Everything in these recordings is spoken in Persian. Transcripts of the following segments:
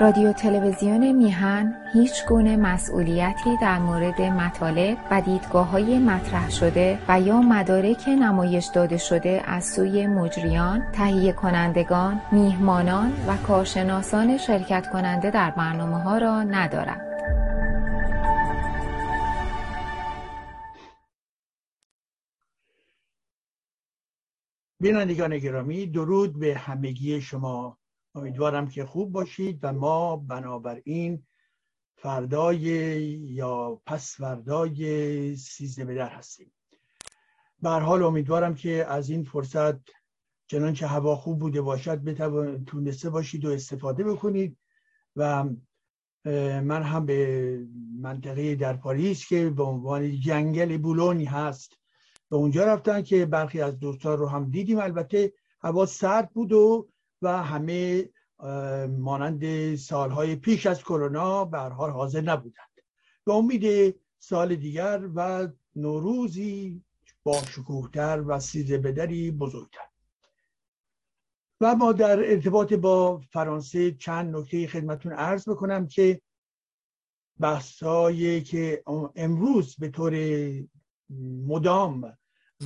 رادیو تلویزیون میهن هیچ گونه مسئولیتی در مورد مطالب و دیدگاه های مطرح شده و یا مدارک نمایش داده شده از سوی مجریان، تهیه کنندگان، میهمانان و کارشناسان شرکت کننده در برنامه ها را ندارد. بینندگان گرامی درود به همگی شما امیدوارم که خوب باشید و ما بنابراین فردای یا پس فردای سیزده به در هستیم. به حال امیدوارم که از این فرصت چنانچه هوا خوب بوده باشد تونسته باشید و استفاده بکنید و من هم به منطقه در پاریس که به عنوان جنگل بولونی هست به اونجا رفتن که برخی از دوستان رو هم دیدیم. البته هوا سرد بود و و همه مانند سالهای پیش از کرونا به حال حاضر نبودند. به امید سال دیگر و نوروزی با شکوهتر و سیزه بدری بزرگتر. و ما در ارتباط با فرانسه چند نکته خدمتون عرض بکنم که بحثایی که امروز به طور مدام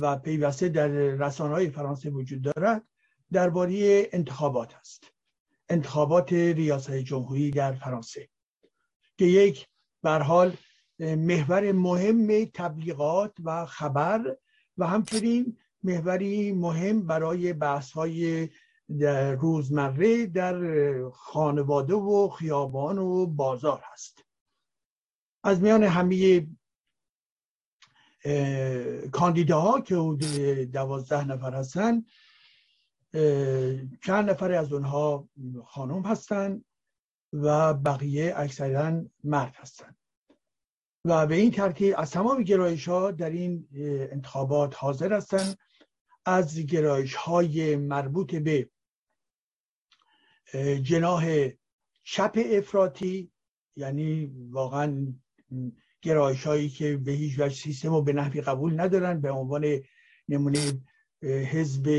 و پیوسته در رسانه های فرانسه وجود دارد درباره انتخابات است. انتخابات ریاست جمهوری در فرانسه. که یک حال محور مهم تبلیغات و خبر و همچنین محوری مهم برای بحث های روزمره در خانواده و خیابان و بازار هست. از میان همه کاندیداها که دوازده نفر هستن چند نفر از اونها خانم هستند و بقیه اکثرا مرد هستند. و به این ترتیب از تمام گرایش ها در این انتخابات حاضر هستند. از گرایش های مربوط به جناه چپ افراطی یعنی واقعا گرایش هایی که به هیچ وجه سیستم رو به نحوی قبول ندارن به عنوان نمونه حزب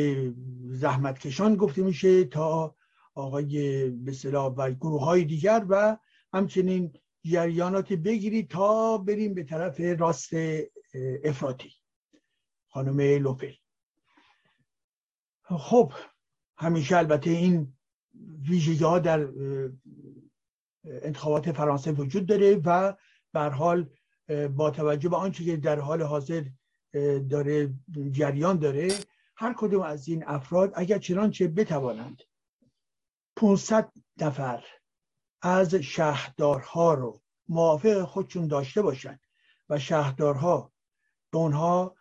زحمتکشان گفته میشه تا آقای به و گروه های دیگر و همچنین جریانات بگیرید تا بریم به طرف راست افراطی. خانم لوپل. خب همیشه البته این ویژگی ها در انتخابات فرانسه وجود داره و بر حال با توجه به آنچه که در حال حاضر داره جریان داره هر کدوم از این افراد اگر چنانچه بتوانند 500 نفر از شهردارها رو موافق خودشون داشته باشند و شهردارها به اونها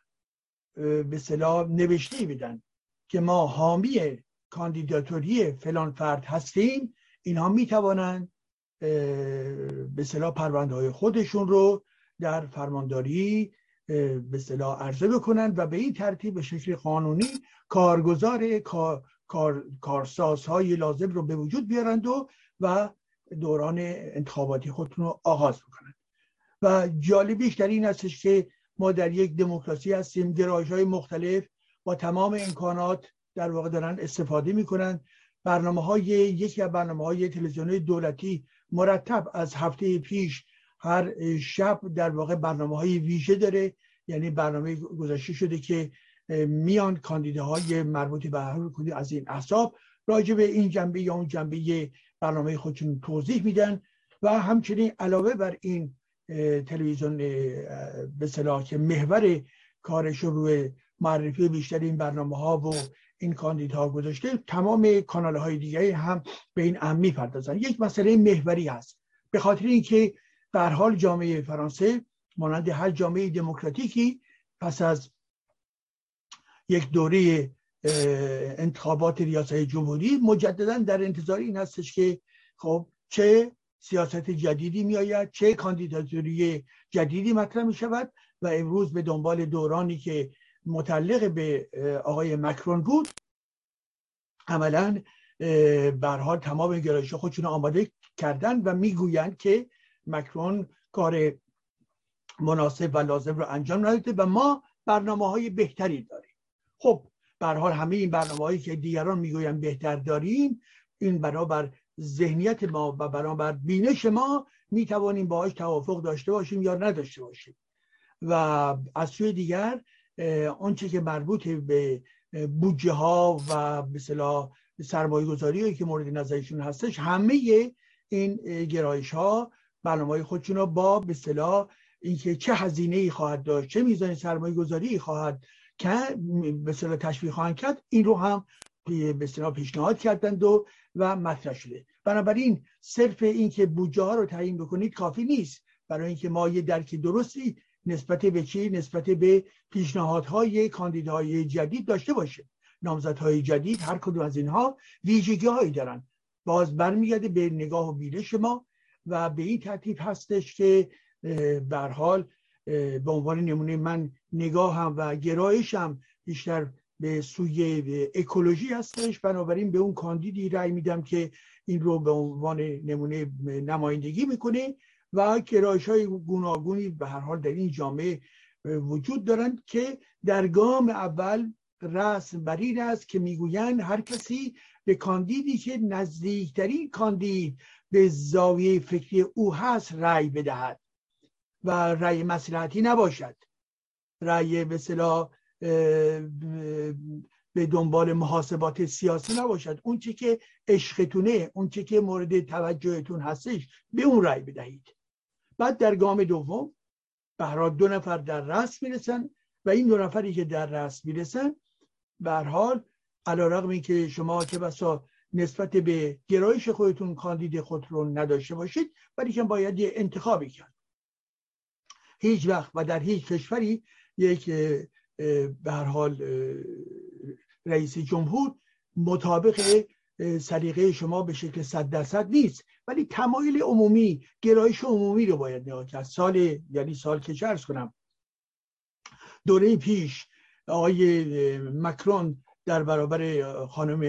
به صلاح نوشته بدن که ما حامی کاندیداتوری فلان فرد هستیم اینها می‌توانند به صلاح پرونده های خودشون رو در فرمانداری به صلاح عرضه بکنن و به این ترتیب به شکل قانونی کارگزار کار، کار، کارسازهای لازم رو به وجود بیارند و و دوران انتخاباتی خودتون رو آغاز بکنند و جالبیش در این هستش که ما در یک دموکراسی هستیم گرایش های مختلف با تمام امکانات در واقع دارن استفاده می‌کنن. برنامه های یکی از برنامه های تلویزیونی دولتی مرتب از هفته پیش هر شب در واقع برنامه های ویژه داره. یعنی برنامه گذاشته شده که میان کاندیداهای مربوط به هر از این احساب راجع به این جنبه یا اون جنبه برنامه خودشون توضیح میدن و همچنین علاوه بر این تلویزیون به صلاح که محور کارش روی معرفی بیشتر این برنامه ها و این کاندیدها گذاشته تمام کانال های دیگه هم به این ام می‌پردازن. یک مسئله محوری هست. به خاطر اینکه در حال جامعه فرانسه مانند هر جامعه دموکراتیکی پس از یک دوره انتخابات ریاست جمهوری مجددا در انتظار این هستش که خب چه سیاست جدیدی میآید چه کاندیداتوری جدیدی مطرح می شود و امروز به دنبال دورانی که متعلق به آقای مکرون بود عملا برها تمام گرایش خودشون آماده کردن و می‌گویند که مکرون کار مناسب و لازم رو انجام نداده و ما برنامه های بهتری داریم. خب حال همه این برنامه هایی که دیگران می‌گویند بهتر داریم این بنابر ذهنیت ما و بنابر بینش ما می توانیم باهاش توافق داشته باشیم یا نداشته باشیم. و از سوی دیگر آنچه که مربوط به بودجه ها و مثلا سرمایه گذاری که مورد نظرشون هستش همه این گرایش ها برنامه خودشون رو با به صلاح اینکه چه هزینه ای خواهد داشت چه میزان سرمایه گذاری خواهد که به صلاح تشویق خواهند کرد این رو هم به صلاح پیشنهاد کردند و و مطرح شده. بنابراین صرف اینکه بودجه ها رو تعیین بکنید کافی نیست. برای اینکه ما یه درک درستی نسبت به چی؟ نسبت به پیشنهادهای کاندیداهای جدید داشته باشه نامزدهای جدید هر کدوم از اینها ویژگی هایی دارن. باز برمیگرده به نگاه و بینش ما و به این ترتیب هستش که بر حال به عنوان نمونه من نگاهم و گرایشم بیشتر به سوی اکولوژی هستش. بنابراین به اون کاندیدی رأی میدم که این رو به عنوان نمونه نمایندگی می‌کنه و گرایش های گوناگونی به هر حال در این جامعه وجود دارند که در گام اول رسم بر این است که می‌گویند هر کسی به کاندیدی که نزدیکترین کاندید به زاویه فکری او هست رأی بدهد و رأی مسلحتی نباشد. رأی به به دنبال محاسبات سیاسی نباشد. اون چی که عشقتونه اون چی که مورد توجهتون هستش به اون رأی بدهید. بعد در گام دوم به دو نفر در رأس می‌رسن و این دو نفری که در رأس می‌رسن به حال علیرغم اینکه شما که بسا نسبت به گرایش خودتون کاندید خود رو نداشته باشید ولی که باید یه انتخابی کرد. هیچ وقت و در هیچ کشوری یک به هر حال رئیس جمهور مطابق سلیقه شما به شکل صد درصد نیست. ولی تمایل عمومی گرایش عمومی رو باید نگاه کرد. سال یعنی سال که چرس کنم دوره پیش آقای مکرون در برابر خانم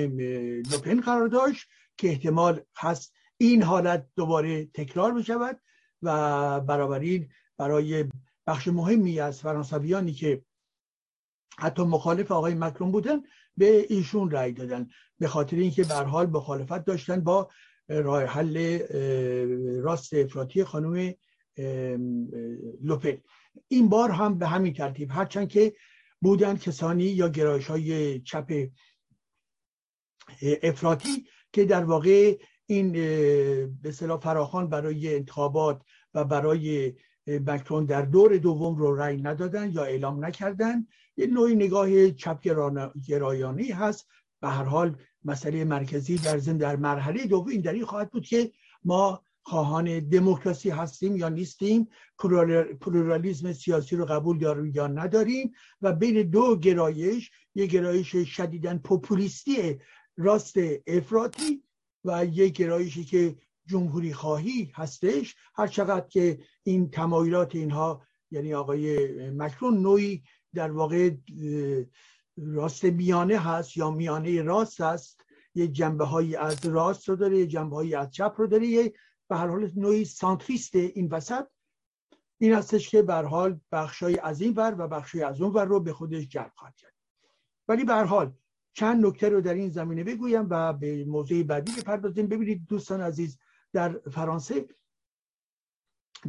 لوپن قرار داشت که احتمال هست این حالت دوباره تکرار بشود و بنابراین برای بخش مهمی از فرانسویانی که حتی مخالف آقای مکرون بودن به ایشون رأی دادن. به خاطر اینکه به حال مخالفت داشتن با راه حل راست افراطی خانم لوپن. این بار هم به همین ترتیب هرچند که بودن کسانی یا گرایش های چپ افراطی که در واقع این به صلاح فراخان برای انتخابات و برای مکرون در دور دوم رو رأی ندادن یا اعلام نکردن یه نوعی نگاه چپ گرایانی هست. به هر حال مسئله مرکزی در زن در مرحله دوم این در خواهد بود که ما خواهان دموکراسی هستیم یا نیستیم پلورالیزم سیاسی رو قبول داریم یا نداریم و بین دو گرایش یک گرایش شدیدن پوپولیستی راست افراطی و یک گرایشی که جمهوری خواهی هستش. هر چقدر که این تمایلات اینها یعنی آقای مکرون نوعی در واقع راست میانه هست یا میانه راست هست یه جنبه هایی از راست رو داره یه جنبه هایی از چپ رو داره یه به هر حال نوعی سانتریست این وسط این هستش که به حال بخشای از این ور و بخشای از اون ور رو به خودش جلب خواهد کرد. ولی به حال چند نکته رو در این زمینه بگویم و به موضوع بعدی بپردازیم. ببینید دوستان عزیز در فرانسه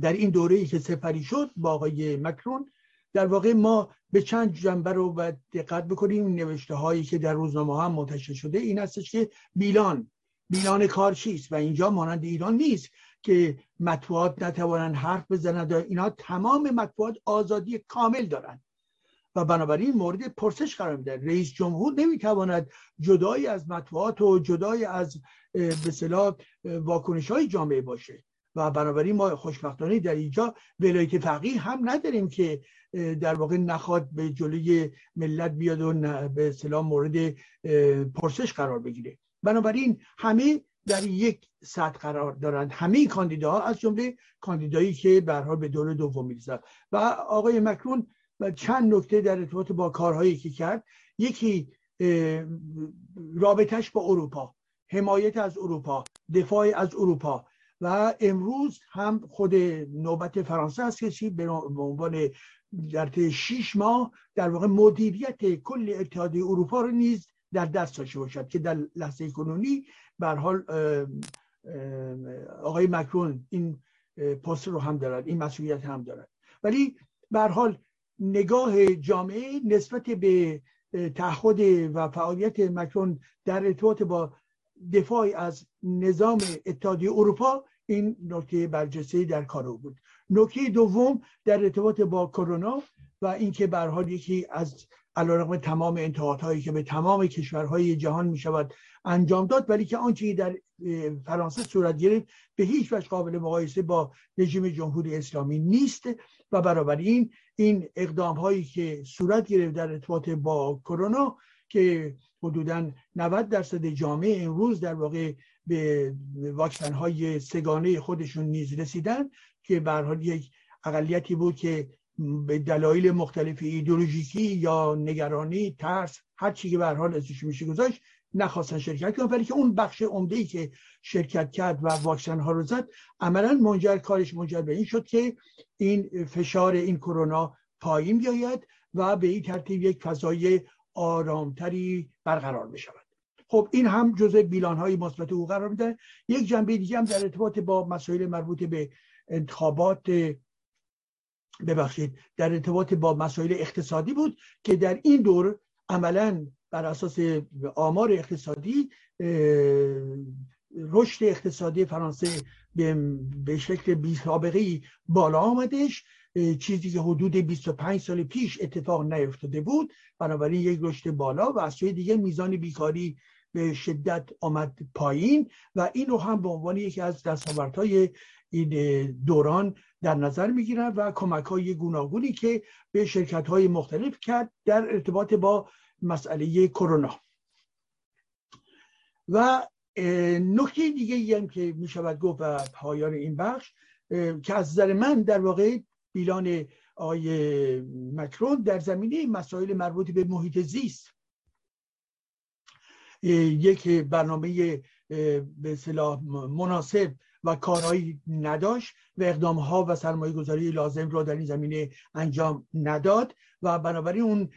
در این دوره ای که سفری شد با آقای مکرون در واقع ما به چند جنبه رو دقت بکنیم. نوشته هایی که در روزنامه هم منتشر شده این هستش که بیلان بیلان کار چیست؟ و اینجا مانند ایران نیست که مطبوعات نتوانند حرف بزنند اینا تمام مطبوعات آزادی کامل دارند. و بنابراین مورد پرسش قرار میده رئیس جمهور نمی‌تواند جدایی از مطبوعات و جدای از به صلاح واکنش های جامعه باشه. و بنابراین ما خوشبختانه در اینجا ولایت فقیه هم نداریم که در واقع نخواد به جلوی ملت بیاد و به اصطلاح مورد پرسش قرار بگیره. بنابراین همه در یک سطح قرار دارند. همه کاندیداها از جمله کاندیدایی که به به دور دوم می‌رسند و آقای مکرون چند نکته در ارتباط با کارهایی که کرد. یکی رابطش با اروپا. حمایت از اروپا دفاع از اروپا. و امروز هم خود نوبت فرانسه است که به عنوان در طی شیش ماه در واقع مدیریت کل اتحادیه اروپا رو نیز در دست داشته باشد که در لحظه کنونی به حال آقای مکرون این پست رو هم دارد این مسئولیت هم دارد. ولی به حال نگاه جامعه نسبت به تعهد و فعالیت مکرون در ارتباط با دفاع از نظام اتحادیه اروپا این نکته برجسته در کار بود. نکته دوم در ارتباط با کرونا و اینکه به حال یکی از علیرغم تمام انتقادهایی که به تمام کشورهای جهان می شود انجام داد ولی که آنچه در فرانسه صورت گرفت به هیچ وجه قابل مقایسه با رژیم جمهوری اسلامی نیست و برابر این این اقدام هایی که صورت گرفت در ارتباط با کرونا که حدودا 90 درصد جامعه امروز در واقع به واکسن های سگانه خودشون نیز رسیدن که به یک اقلیتی بود که به دلایل مختلف ایدولوژیکی یا نگرانی ترس هر چی که به حال ازش میشه گذاشت نخواستن شرکت کنن. ولی که اون بخش عمده ای که شرکت کرد و واکسن ها رو زد عملا منجر کارش منجر به این شد که این فشار این کرونا پایین بیاید و به این ترتیب یک فضای آرامتری برقرار بشود. خب این هم جزء بیلان های مثبت او قرار میده یک جنبه دیگه هم در ارتباط با مسائل مربوط به انتخابات ببخشید در ارتباط با مسائل اقتصادی بود که در این دور عملا بر اساس آمار اقتصادی رشد اقتصادی فرانسه به شکل بی سابقه بالا آمدش. چیزی که حدود 25 سال پیش اتفاق نیفتاده بود بنابراین یک رشد بالا و از سوی دیگه میزان بیکاری به شدت آمد پایین و این رو هم به عنوان یکی از دستاوردهای این دوران در نظر می‌گیرن و کمک های گوناگونی که به شرکت های مختلف کرد در ارتباط با مسئله کرونا. و نکته دیگه هم که می شود گفت و پایان این بخش که از نظر من در واقع بیلان آقای مکرون در زمینه مسائل مربوط به محیط زیست یک برنامه به صلاح مناسب و کارهایی نداشت و اقدام ها و سرمایه گذاری لازم را در این زمینه انجام نداد و بنابراین اون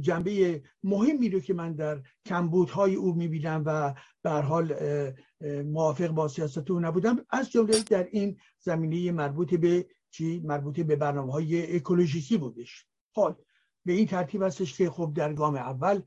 جنبه مهمی رو که من در کمبودهای او می‌بینم و به حال موافق با سیاست او نبودم از جمله در این زمینه مربوط به چی؟ مربوط به برنامه های اکولوژیکی بودش. حال به این ترتیب هستش که خب در گام اول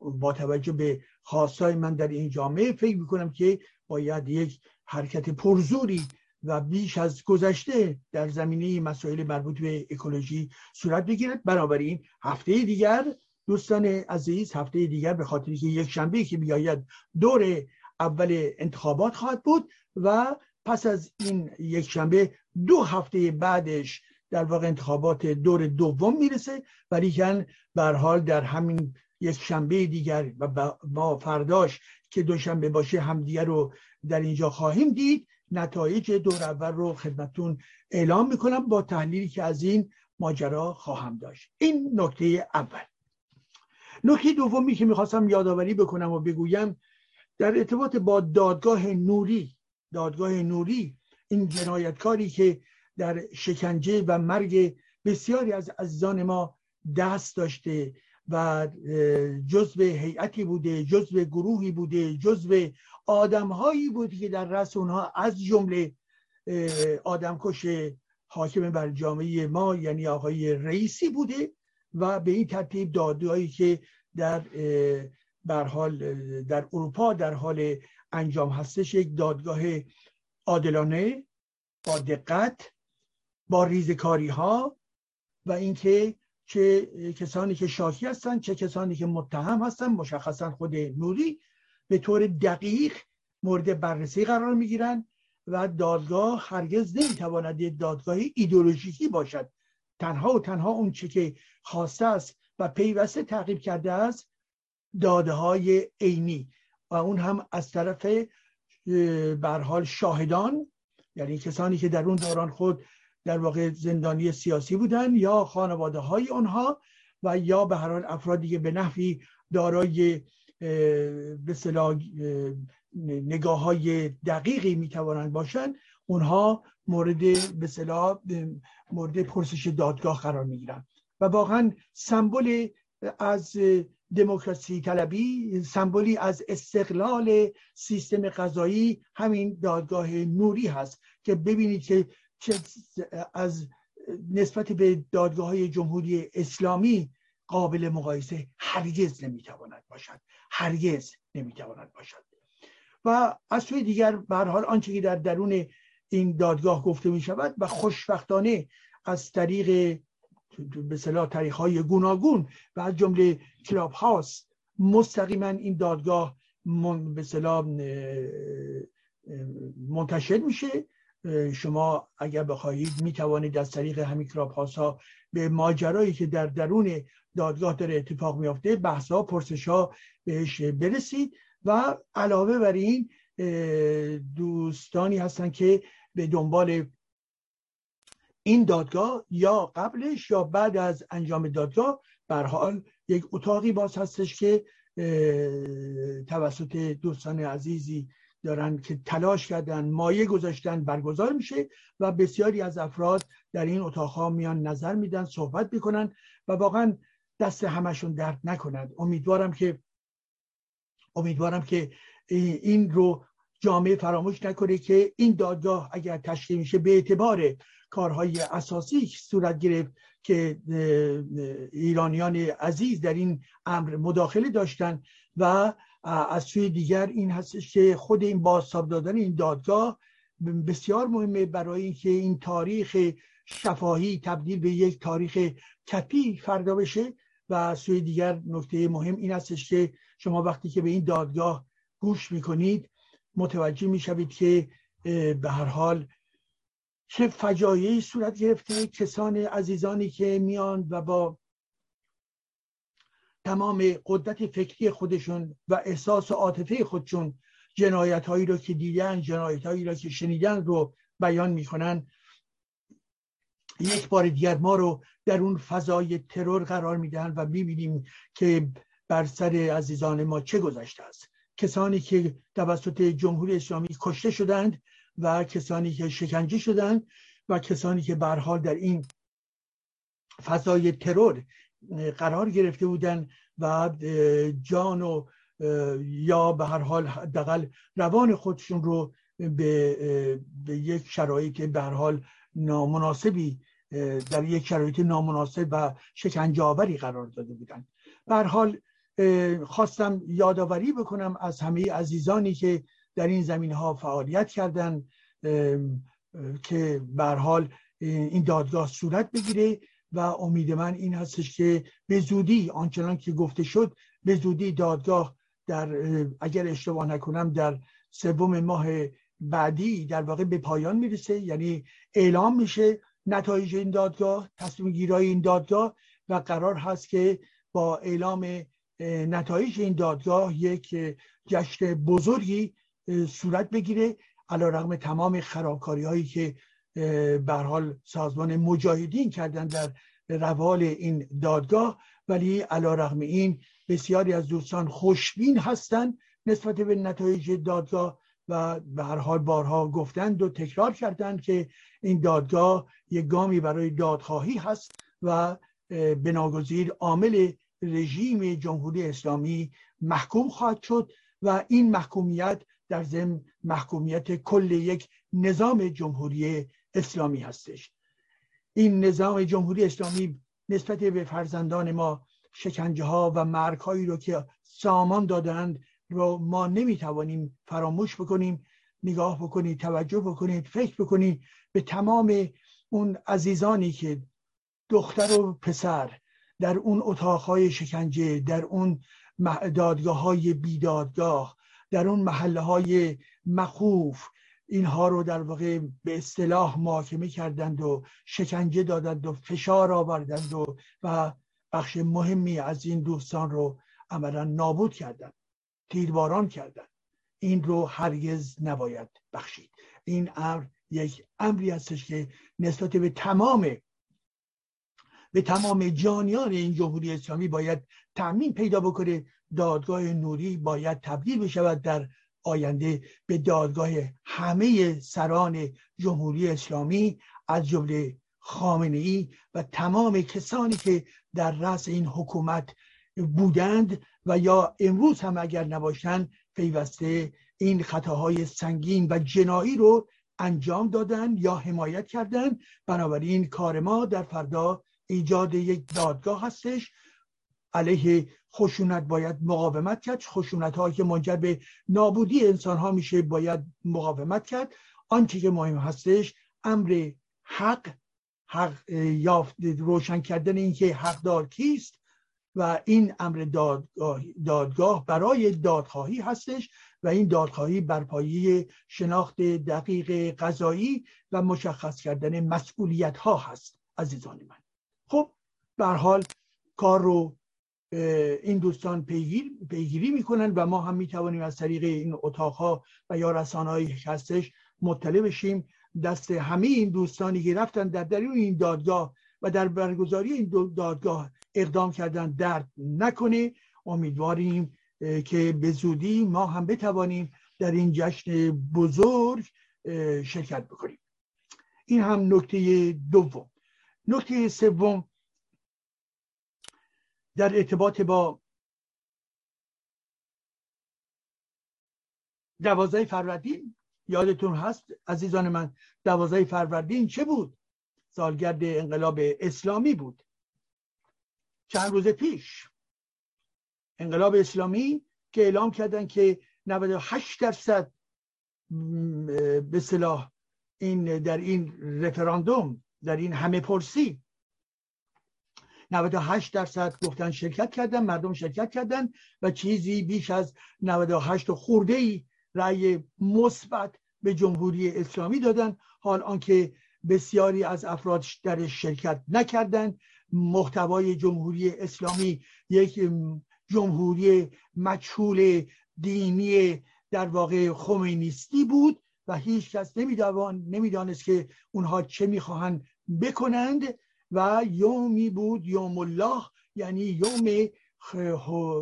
با توجه به خواستای من در این جامعه فکر می‌کنم که باید یک حرکت پرزوری و بیش از گذشته در زمینه مسائل مربوط به اکولوژی صورت بگیرد. بنابراین هفته دیگر دوستان عزیز هفته دیگر به خاطر که یک شنبه که بیاید دور اول انتخابات خواهد بود و پس از این یک شنبه دو هفته بعدش در واقع انتخابات دور دوم می‌رسه. ولی کن حال در همین یک شنبه دیگر و ما فرداش که دوشنبه باشه همدیگر رو در اینجا خواهیم دید. نتایج دور اول رو خدمتون اعلام می‌کنم با تحلیلی که از این ماجرا خواهم داشت. این نکته اول. نکته دومی که می‌خواستم یادآوری بکنم و بگویم در ارتباط با دادگاه نوری دادگاه نوری این جنایتکاری که در شکنجه و مرگ بسیاری از عزیزان ما دست داشته و جزو هیئتی بوده جزو گروهی بوده جزو آدمهایی بوده که در رأس اونها از جمله آدمکش حاکم بر جامعه ما یعنی آقای رئیسی بوده و به این ترتیب دادگاهی که در حال در اروپا در حال انجام هستش یک دادگاه عادلانه با دقت با ریزکاری ها و اینکه چه کسانی که شاکی هستند چه کسانی که متهم هستند مشخصا خود نوری به طور دقیق مورد بررسی قرار می‌گیرند و دادگاه هرگز نمی‌تواند دادگاه ایدولوژیکی باشد. تنها و تنها اون چه که خواسته است و پیوسته تعقیب کرده است داده های عینی و اون هم از طرف برحال شاهدان یعنی کسانی که در اون دوران خود در واقع زندانی سیاسی بودن یا خانواده های آنها و یا به هر حال افرادی که به نحوی دارای به صلاح نگاه های دقیقی می‌توانند باشند اونها مورد به صلاح مورد پرسش دادگاه قرار می‌گیرن. و واقعا سمبل از دموکراسی طلبی سمبولی از استقلال سیستم قضایی همین دادگاه نوری هست که ببینید که از نسبت به دادگاه های جمهوری اسلامی قابل مقایسه هرگز نمی‌تواند باشد. هرگز نمی‌تواند باشد. و از سوی دیگر به حال آنچه که در درون این دادگاه گفته می شود و خوشبختانه از طریق به صلاح طریق های گوناگون و از جمله کلاب هاست مستقیما این دادگاه به منتشر میشه. شما اگر بخواهید می توانید از طریق همین کلاب ها به ماجرایی که در درون دادگاه داره اتفاق میافته بحث ها پرسش ها بهش برسید و علاوه بر این دوستانی هستن که به دنبال این دادگاه یا قبلش یا بعد از انجام دادگاه بر حال یک اتاقی باز هستش که توسط دوستان عزیزی دارن که تلاش کردن مایه گذاشتن برگزار میشه و بسیاری از افراد در این اتاقها میان نظر میدن صحبت می‌کنن و واقعا دست همشون درد نکند. امیدوارم که امیدوارم که این رو جامعه فراموش نکنه که این دادگاه اگر تشکیل میشه به اعتبار کارهای اساسی صورت گرفت که ایرانیان عزیز در این امر مداخله داشتن و از سوی دیگر این هستش که خود این بازتاب دادن این دادگاه بسیار مهمه برای اینکه این تاریخ شفاهی تبدیل به یک تاریخ کپی فردا بشه و سوی دیگر نکته مهم این هستش که شما وقتی که به این دادگاه گوش می‌کنید متوجه می‌شوید که به هر حال چه فجایعی صورت گرفته کسان عزیزانی که میان و با تمام قدرت فکری خودشون و احساس و عاطفه خودشون جنایت هایی رو که دیدن جنایت هایی رو که شنیدن رو بیان می‌کنن. یک بار دیگر ما رو در اون فضای ترور قرار میدن و می‌بینیم که بر سر عزیزان ما چه گذشته است. کسانی که توسط جمهوری اسلامی کشته شدند و کسانی که شکنجه شدند و کسانی که حال در این فضای ترور قرار گرفته بودند و جان و یا به هر حال حداقل روان خودشون رو به, به یک شرایط به هر حال نامناسبی در یک شرایط نامناسب و شکنجه قرار داده بودند به حال خواستم یادآوری بکنم از همه عزیزانی که در این زمین ها فعالیت کردن که به حال این دادگاه صورت بگیره. و امید من این هستش که به زودی آنچنان که گفته شد به زودی دادگاه در اگر اشتباه نکنم در سوم ماه بعدی در واقع به پایان می‌رسه. یعنی اعلام میشه نتایج این دادگاه تصمیم گیرای این دادگاه و قرار هست که با اعلام نتایج این دادگاه یک جشن بزرگی صورت بگیره علا رقم تمام خرابکاری هایی که به حال سازمان مجاهدین کردن در روال این دادگاه ولی علا رقم این بسیاری از دوستان خوشبین هستند نسبت به نتایج دادگاه و به هر حال بارها گفتند و تکرار کردند که این دادگاه یک گامی برای دادخواهی هست و بناگزیر عامل رژیم جمهوری اسلامی محکوم خواهد شد و این محکومیت در ضمن محکومیت کل یک نظام جمهوری اسلامی هستش. این نظام جمهوری اسلامی نسبت به فرزندان ما شکنجه ها و مرگ هایی رو که سامان دادند رو ما نمی‌توانیم فراموش بکنیم نگاه بکنید توجه بکنید فکر بکنید. به تمام اون عزیزانی که دختر و پسر در اون اتاقهای شکنجه در اون دادگاه های بیدادگاه در اون محله های مخوف اینها رو در واقع به اصطلاح محاکمه کردند و شکنجه دادند و فشار آوردند و, و بخش مهمی از این دوستان رو عملا نابود کردند تیرباران کردند. این رو هرگز نباید بخشید. این امر یک امری هستش که نسبت به تمام به تمام جانیان این جمهوری اسلامی باید تأمین پیدا بکنه. دادگاه نوری باید تبدیل بشود در آینده به دادگاه همه سران جمهوری اسلامی از جمله خامنه ای و تمام کسانی که در رأس این حکومت بودند و یا امروز هم اگر نباشند پیوسته این خطاهای سنگین و جنایی رو انجام دادن یا حمایت کردن. بنابراین کار ما در فردا ایجاد یک دادگاه هستش علیه خشونت باید مقاومت کرد. خشونت هایی که منجر به نابودی انسان ها میشه باید مقاومت کرد. آنچه که مهم هستش امر حق حق یافت روشن کردن اینکه حقدار کیست و این امر دادگاه, دادگاه برای دادخواهی هستش و این دادخواهی بر پایه شناخت دقیق قضایی و مشخص کردن مسئولیت ها هست عزیزان من. خب به حال کار رو این دوستان پیگیر، پیگیری می‌کنن و ما هم می‌توانیم از طریق این اتاق و یا رسانه هستش مطلع بشیم. دست همه این دوستانی که رفتن در درون این دادگاه و در برگزاری این دادگاه اقدام کردن درد نکنه. امیدواریم که به زودی ما هم بتوانیم در این جشن بزرگ شرکت بکنیم. این هم نکته دوم. نکته سوم در ارتباط با دوازده فروردین یادتون هست عزیزان من دوازده فروردین چه بود؟ سالگرد انقلاب اسلامی بود. چند روز پیش انقلاب اسلامی که اعلام کردن که 98 درصد به صلاح این در این رفراندوم در این همه پرسی 98 درصد گفتن شرکت کردن مردم شرکت کردن و چیزی بیش از 98 خورده ای رأی مثبت به جمهوری اسلامی دادن. حال آنکه بسیاری از افراد در شرکت نکردند محتوای جمهوری اسلامی یک جمهوری مجهول دینی در واقع خمینیستی بود و هیچ کس نمی‌دانست که اونها چه می‌خواهند بکنند. و یومی بود یوم الله یعنی یوم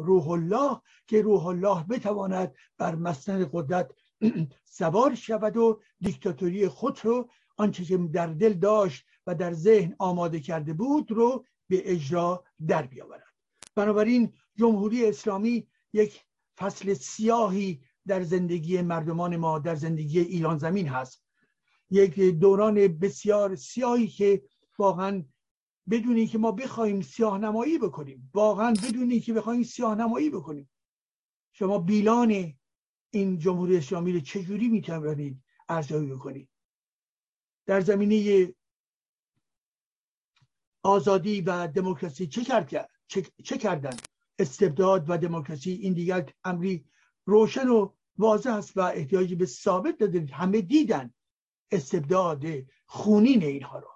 روح الله که روح الله بتواند بر مسند قدرت سوار شود و دیکتاتوری خود رو آنچه که در دل داشت و در ذهن آماده کرده بود رو به اجرا در بیاورد. بنابراین جمهوری اسلامی یک فصل سیاهی در زندگی مردمان ما در زندگی ایران زمین هست. یک دوران بسیار سیاهی که واقعا بدونی که ما بخوایم سیاه نمایی بکنیم. واقعا بدونی که بخوایم سیاه نمایی بکنیم. شما بیلان این جمهوری اسلامی رو چجوری می‌توانید ارزیابی بکنید؟ در زمینه آزادی و دموکراسی چه کرد چه, کردن؟ استبداد و دموکراسی این دیگر امری روشن و واضح است و احتیاجی به ثابت دادید همه دیدن استبداد خونین اینها رو.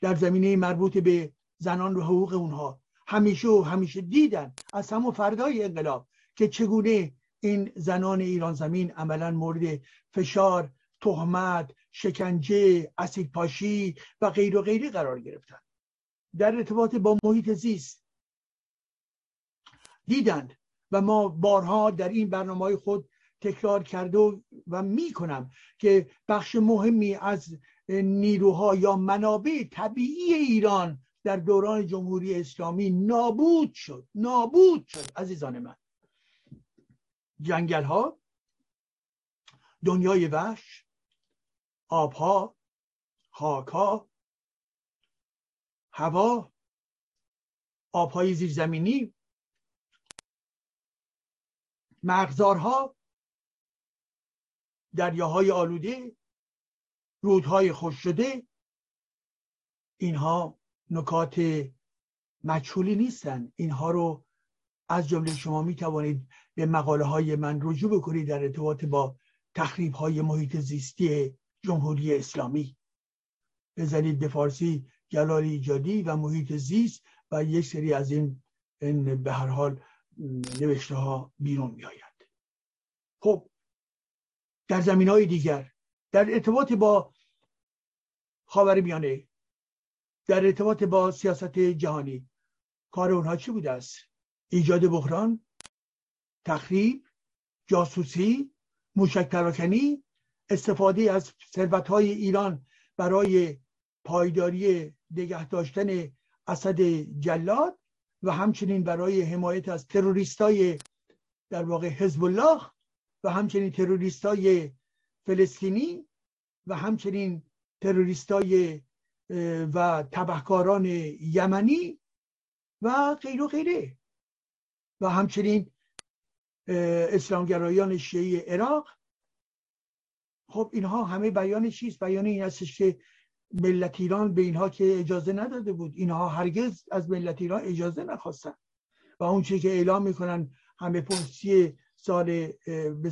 در زمینه مربوط به زنان و حقوق اونها. همیشه و همیشه دیدن از همون فردای انقلاب که چگونه این زنان ایران زمین عملا مورد فشار تهمت شکنجه اسید پاشی و غیر و غیری قرار گرفتن. در ارتباط با محیط زیست دیدند و ما بارها در این برنامه خود تکرار کرده و, و می کنم که بخش مهمی از نیروها یا منابع طبیعی ایران در دوران جمهوری اسلامی نابود شد. نابود شد عزیزان من. جنگل ها دنیای وحش آبها خاکها هوا آبهای زیرزمینی مرغزارها دریاهای آلوده رودهای خوش شده اینها نکات مجهولی نیستن. اینها رو از جمله شما می توانید به مقاله های من رجوع بکنید در ارتباط با تخریب های محیط زیستی جمهوری اسلامی. بزنید به فارسی جلال ایجادی و محیط زیست و یک سری از این, این به هر حال نوشته ها بیرون می آید خب در زمین های دیگر در ارتباط با خاور میانه در ارتباط با سیاست جهانی کار اونها چی بوده است؟ ایجاد بحران تخریب جاسوسی موشک تراکنی استفاده از ثروت های ایران برای پایداری نگه داشتن اسد جلاد و همچنین برای حمایت از تروریستای در واقع حزب الله و همچنین تروریستای فلسطینی و همچنین تروریستای و تبهکاران یمنی و غیر و غیره. و همچنین اسلامگرایان شیعه عراق. خب اینها همه بیان چیست؟ بیان این هستش که ملت ایران به اینها که اجازه نداده بود. اینها هرگز از ملت ایران اجازه نخواستن. و اون چی که اعلام می‌کنن همه پرسی سال به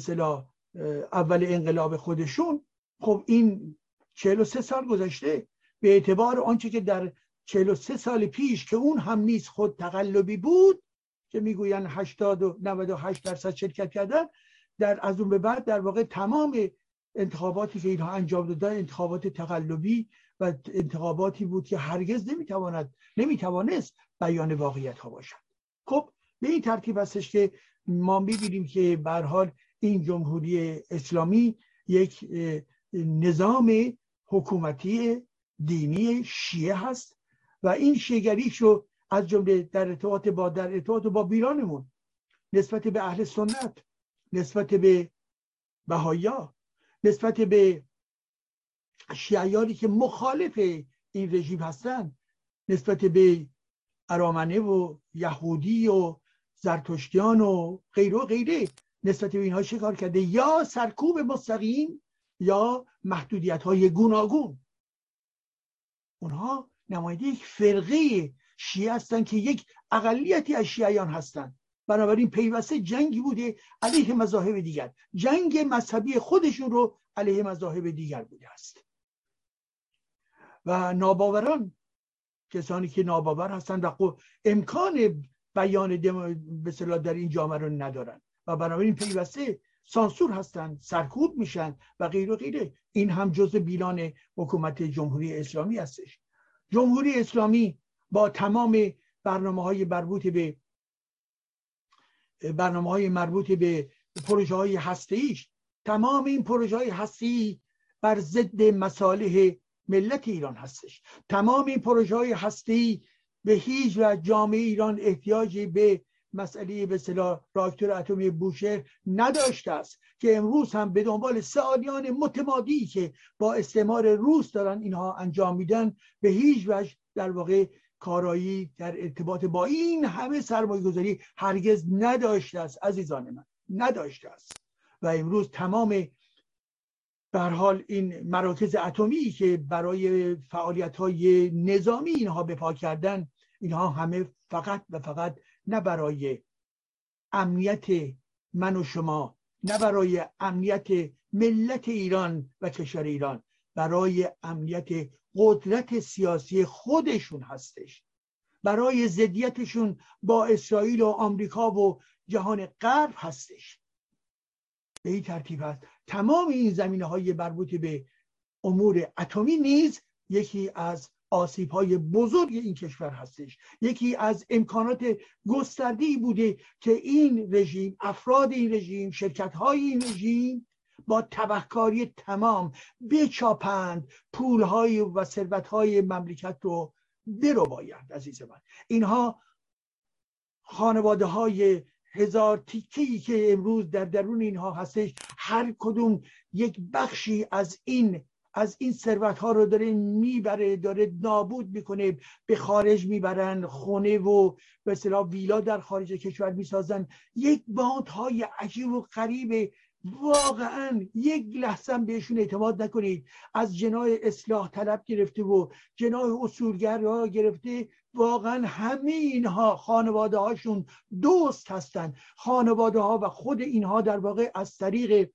اول انقلاب خودشون خب این 43 سال گذشته به اعتبار آنچه که در 43 سال پیش که اون هم نیست خود تقلبی بود که می‌گوین 80 و 98 درصد شرکت کردن در از اون به بعد در واقع تمام انتخاباتی که اینها انجام دادن انتخابات تقلبی و انتخاباتی بود که هرگز نمی‌تواند نمی‌توانست بیان واقعیت ها باشد. خب به این ترتیب هستش که ما می‌بینیم که به حال این جمهوری اسلامی یک نظام حکومتی دینی شیعه هست و این شیگریش رو از جمله در ارتباط با در ارتباط با بیرانمون نسبت به اهل سنت نسبت به بهایا نسبت به شیعیانی که مخالف این رژیم هستن نسبت به ارامنه و یهودی و زرتشتیان و غیره و غیره. نسبت به اینها شکار کرده؟ یا سرکوب مستقیم یا محدودیت های گوناگون. اونها نماینده یک فرقه شیعه هستند که یک اقلیتی از شیعیان هستند بنابراین پیوسته جنگی بوده علیه مذاهب دیگر. جنگ مذهبی خودشون رو علیه مذاهب دیگر بوده است. و ناباوران کسانی که ناباور هستند و امکان بیان به در این جامعه رو ندارن. و بنابراین پیوسته سانسور هستند سرکوب میشن و غیر و غیره این هم جز بیلان حکومت جمهوری اسلامی هستش. جمهوری اسلامی با تمام برنامه های مربوط به برنامه های مربوط به پروژه های هسته ایش تمام این پروژه های هسته بر ضد مصالح ملت ایران هستش. تمام این پروژه های هسته به هیچ و جامعه ایران احتیاجی به مسئله به صلاح راکتور اتمی بوشهر نداشته است که امروز هم به دنبال سالیان متمادی که با استعمار روس دارن اینها انجام میدن به هیچ وجه در واقع کارایی در ارتباط با این همه سرمایه گذاری هرگز نداشته است عزیزان من نداشته است. و امروز تمام به حال این مراکز اتمی که برای فعالیت های نظامی اینها بپا کردن اینها همه فقط و فقط نه برای امنیت من و شما نه برای امنیت ملت ایران و کشور ایران برای امنیت قدرت سیاسی خودشون هستش. برای زدیتشون با اسرائیل و آمریکا و جهان غرب هستش. به این ترتیب هست تمام این زمینه های مربوط به امور اتمی نیز یکی از آسیب های بزرگ این کشور هستش. یکی از امکانات گستردی بوده که این رژیم افراد این رژیم شرکت های این رژیم با تبهکاری تمام بچاپند پول های و ثروت های مملکت رو برو باید عزیز من. اینها خانواده های هزار تیکه که امروز در درون اینها هستش هر کدوم یک بخشی از این از این ثروت ها رو داره می‌بره داره نابود می‌کنه به خارج می‌برن. خونه و به اصطلاح ویلا در خارج کشور می‌سازن. یک بانت های عجیب و غریب. واقعا یک لحظه بهشون اعتماد نکنید. از جناه اصلاح طلب گرفته و جناه اصولگر گرفته. واقعا همه اینها خانواده هاشون دوست هستند خانواده ها و خود اینها در واقع از طریق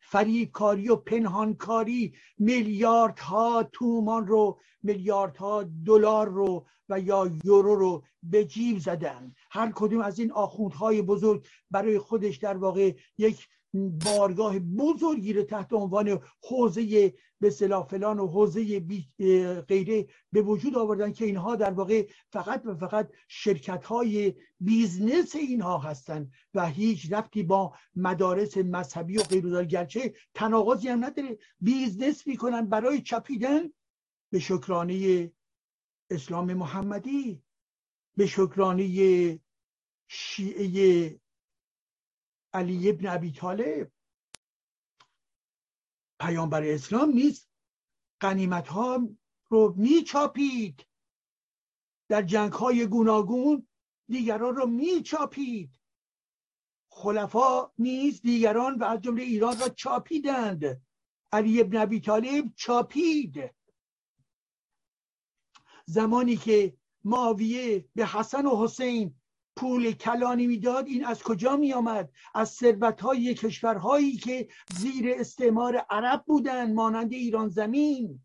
فریبکاری و پنهانکاری میلیاردها تومان رو میلیاردها دلار رو و یا یورو رو به جیب زدن. هر کدوم از این آخوندهای بزرگ برای خودش در واقع یک بارگاه بزرگی رو تحت عنوان حوزه به صلاح فلان و حوزه غیره به وجود آوردن که اینها در واقع فقط و فقط شرکت های بیزنس اینها هستند و هیچ رفتی با مدارس مذهبی و غیر گرچه تناقضی هم نداره. بیزنس می‌کنن برای چپیدن به شکرانه اسلام محمدی به شکرانه شیعه علی ابن ابی طالب. پیامبر اسلام نیست قنیمت ها رو میچاپید. در جنگ های گوناگون دیگران رو میچاپید. خلفا نیز دیگران و از جمله ایران را چاپیدند. علی ابن ابی طالب چاپید. زمانی که معاویه به حسن و حسین پول کلانی می‌داد این از کجا می آمد از ثروت های کشورهایی که زیر استعمار عرب بودند مانند ایران زمین.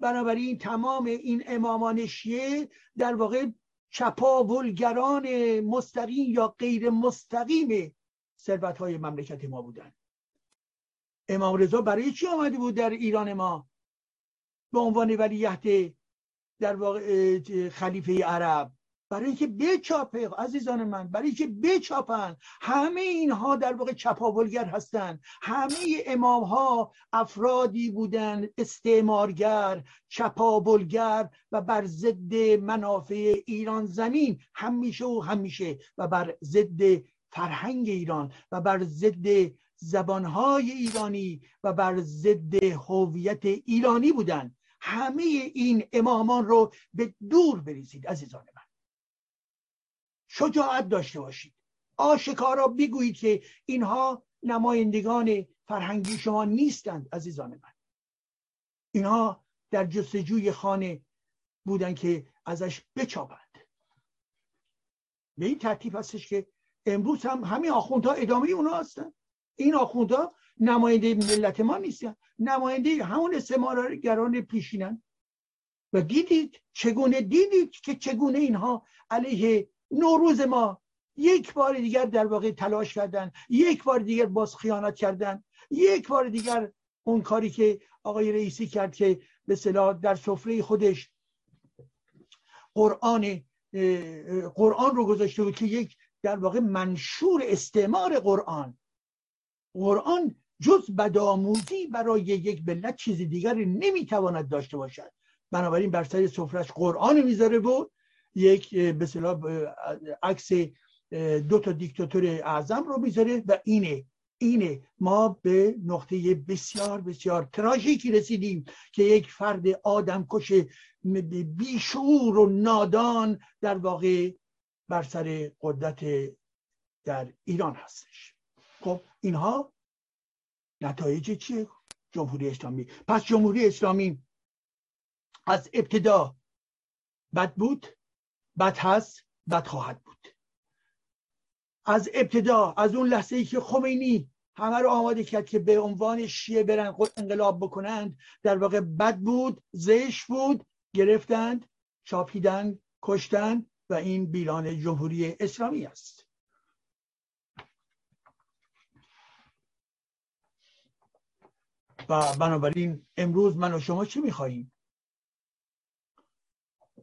بنابراین تمام این امامان شیعه در واقع چپاولگران مستقیم یا غیر مستقیم ثروت های مملکت ما بودند امام رضا برای چی آمده بود در ایران ما؟ به عنوان ولیت در واقع خلیفه عرب. برای اینکه بچاپه عزیزان من برای اینکه بچاپن. همه اینها در واقع چپاولگر هستند همه امام ها افرادی بودند استعمارگر چپاولگر و بر ضد منافع ایران زمین. همیشه و همیشه و بر ضد فرهنگ ایران و بر ضد زبانهای ایرانی و بر ضد هویت ایرانی بودند همه این امامان رو به دور بریزید عزیزان من. شجاعت داشته باشید. آشکارا بگویید که اینها نمایندگان فرهنگی شما نیستند عزیزان من. اینها در جستجوی خانه بودن که ازش بچابند. به این ترتیب هستش که امروز هم همین آخوندها ادامه اونا هستن. این آخوندها نماینده ملت ما نیستن. نماینده همون استعمارگران پیشینن. و دیدید چگونه دیدید که چگونه اینها علیه نوروز ما یک بار دیگر در واقع تلاش کردن یک بار دیگر باز خیانت کردن یک بار دیگر اون کاری که آقای رئیسی کرد که به صلاح در سفره خودش قرآن قرآن رو گذاشته بود که یک در واقع منشور استعمار قرآن. قرآن جز بدآموزی برای یک ملت چیز دیگری نمی‌تواند داشته باشد. بنابراین بر سر سفرش قرآن می‌ذاره بود. یک به عکس دو تا دیکتاتور اعظم رو می‌ذاره و اینه اینه ما به نقطه بسیار بسیار تراژیکی رسیدیم که یک فرد آدم کش بیشعور و نادان در واقع بر سر قدرت در ایران هستش. خب اینها نتایج چیه؟ جمهوری اسلامی. پس جمهوری اسلامی از ابتدا بد بود بد هست بد خواهد بود. از ابتدا از اون لحظه ای که خمینی همه رو آماده کرد که به عنوان شیعه برن انقلاب بکنند در واقع بد بود زش بود گرفتند چاپیدن کشتن و این بیلان جمهوری اسلامی است. و بنابراین امروز من و شما چی می‌خواهیم؟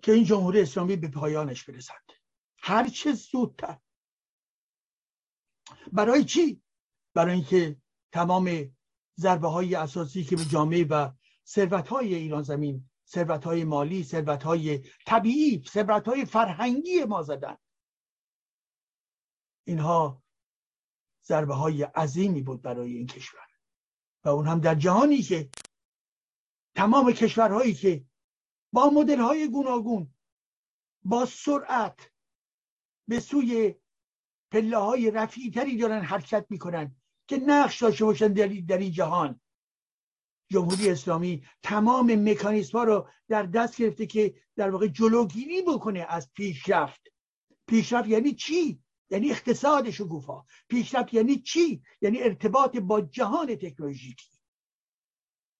که این جمهوری اسلامی به پایانش برسد. هر چه زودتر. برای چی؟ برای اینکه تمام ضربه های اساسی که به جامعه و ثروت های ایران زمین ثروت های مالی ثروت های طبیعی ثروت های فرهنگی ما زدن. اینها ضربه های عظیمی بود برای این کشور. و اون هم در جهانی که تمام کشورهایی که با مدل های گوناگون با سرعت به سوی پله های رفیعتری دارن حرکت می‌کنن که نقش داشته باشن در این جهان. جمهوری اسلامی تمام مکانیسم ها رو در دست گرفته که در واقع جلوگیری بکنه از پیشرفت. پیشرفت یعنی چی؟ یعنی اقتصاد شکوفا. پیشرفت یعنی چی؟ یعنی ارتباط با جهان تکنولوژیکی.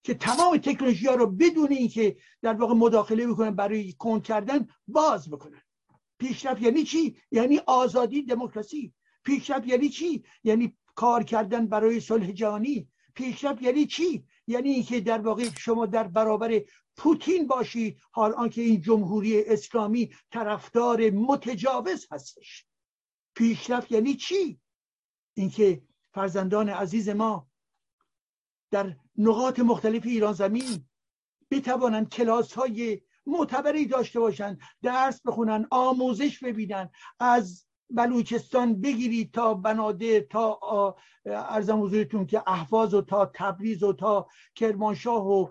که تمام تکنولوژی ها رو بدون اینکه در واقع مداخله بکنن برای کند کردن باز بکنن. پیشرفت یعنی چی؟ یعنی آزادی دموکراسی. پیشرفت یعنی چی؟ یعنی کار کردن برای صلح جهانی. پیشرفت یعنی چی؟ یعنی اینکه در واقع شما در برابر پوتین باشید حال آنکه این جمهوری اسلامی طرفدار متجاوز هستش. پیشرفت یعنی چی؟ اینکه فرزندان عزیز ما در نقاط مختلف ایران زمین بتوانند کلاس های معتبری داشته باشن درس بخونن آموزش ببینن از بلوچستان بگیرید تا بنادر تا ارزم حضورتون که احواز و تا تبریز و تا کرمانشاه و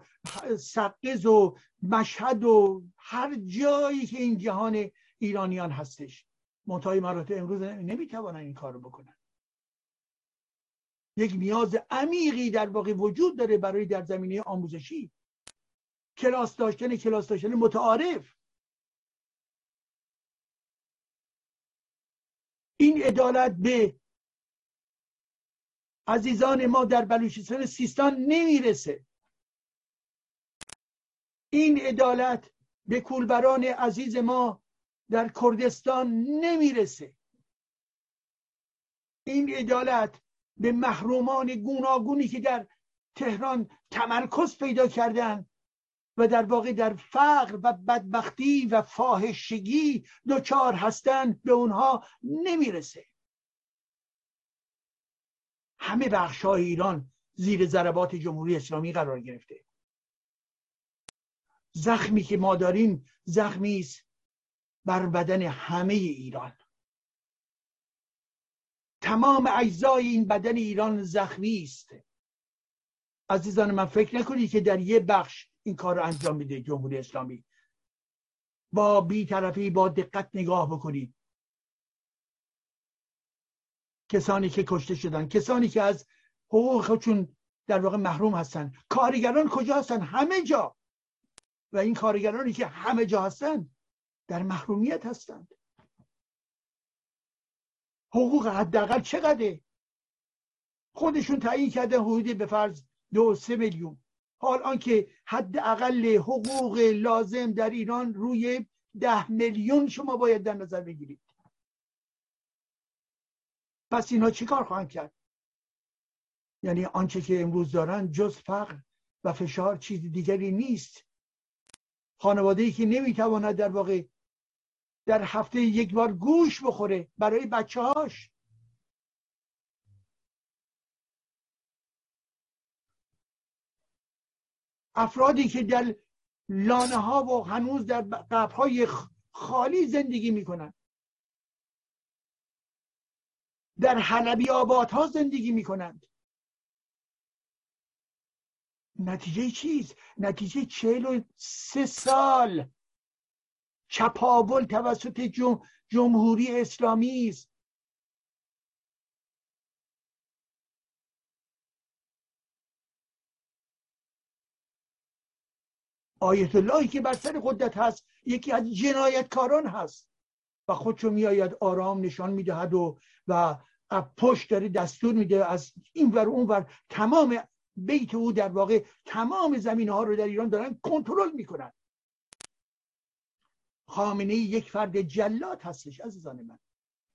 سقز و مشهد و هر جایی که این جهان ایرانیان هستش. منتهای مراتب امروز نمی‌توانن این کار رو بکنن یک نیاز عمیقی در واقع وجود داره برای در زمینه آموزشی. کلاس داشتن کلاس داشتن متعارف. این عدالت به عزیزان ما در بلوچستان سیستان نمی‌رسه. این عدالت به کولبران عزیز ما در کردستان نمی‌رسه. این عدالت به محرومان گوناگونی که در تهران تمرکز پیدا کردن و در واقع در فقر و بدبختی و فاحشگی دوچار هستند به اونها نمی‌رسه. همه بخش های ایران زیر ضربات جمهوری اسلامی قرار گرفته. زخمی که ما داریم زخمی است بر بدن همه ایران. تمام اجزای این بدن ایران زخمی است. عزیزان من فکر نکنید که در یه بخش این کار رو انجام میده جمهوری اسلامی. با بیطرفی با دقت نگاه بکنید. کسانی که کشته شدن کسانی که از حقوق خودشون در واقع محروم هستن. کارگران کجا هستن؟ همه جا. و این کارگرانی که همه جا هستن در محرومیت هستند. حقوق حداقل چقدره؟ خودشون تعیین کرده حدودی به فرض دو سه میلیون. حال آنکه حداقل حقوق لازم در ایران روی ده میلیون شما باید در نظر بگیرید. پس اینا چیکار خواهند کرد؟ یعنی آنچه که امروز دارن جز فقر و فشار چیز دیگری نیست. خانواده ای که نمی‌تواند در واقع در هفته یک بار گوش بخوره برای بچه هاش افرادی که در لانه ها و هنوز در قبرهای خالی زندگی می‌کنن. در حلبی ها زندگی می‌کنند. نتیجه چیز نتیجه چهل و سه سال. چپاول توسط جمهوری اسلامی است. آیت اللهی که بر سر قدرت هست یکی از جنایتکاران هست. و خودشو میآید آرام نشان می‌دهد و و پشت داره دستور میده از این ور اون ور. تمام بیت او در واقع تمام زمین ها رو در ایران دارن کنترل می‌کنن. خامنه یک فرد جلاد هستش عزیزان من.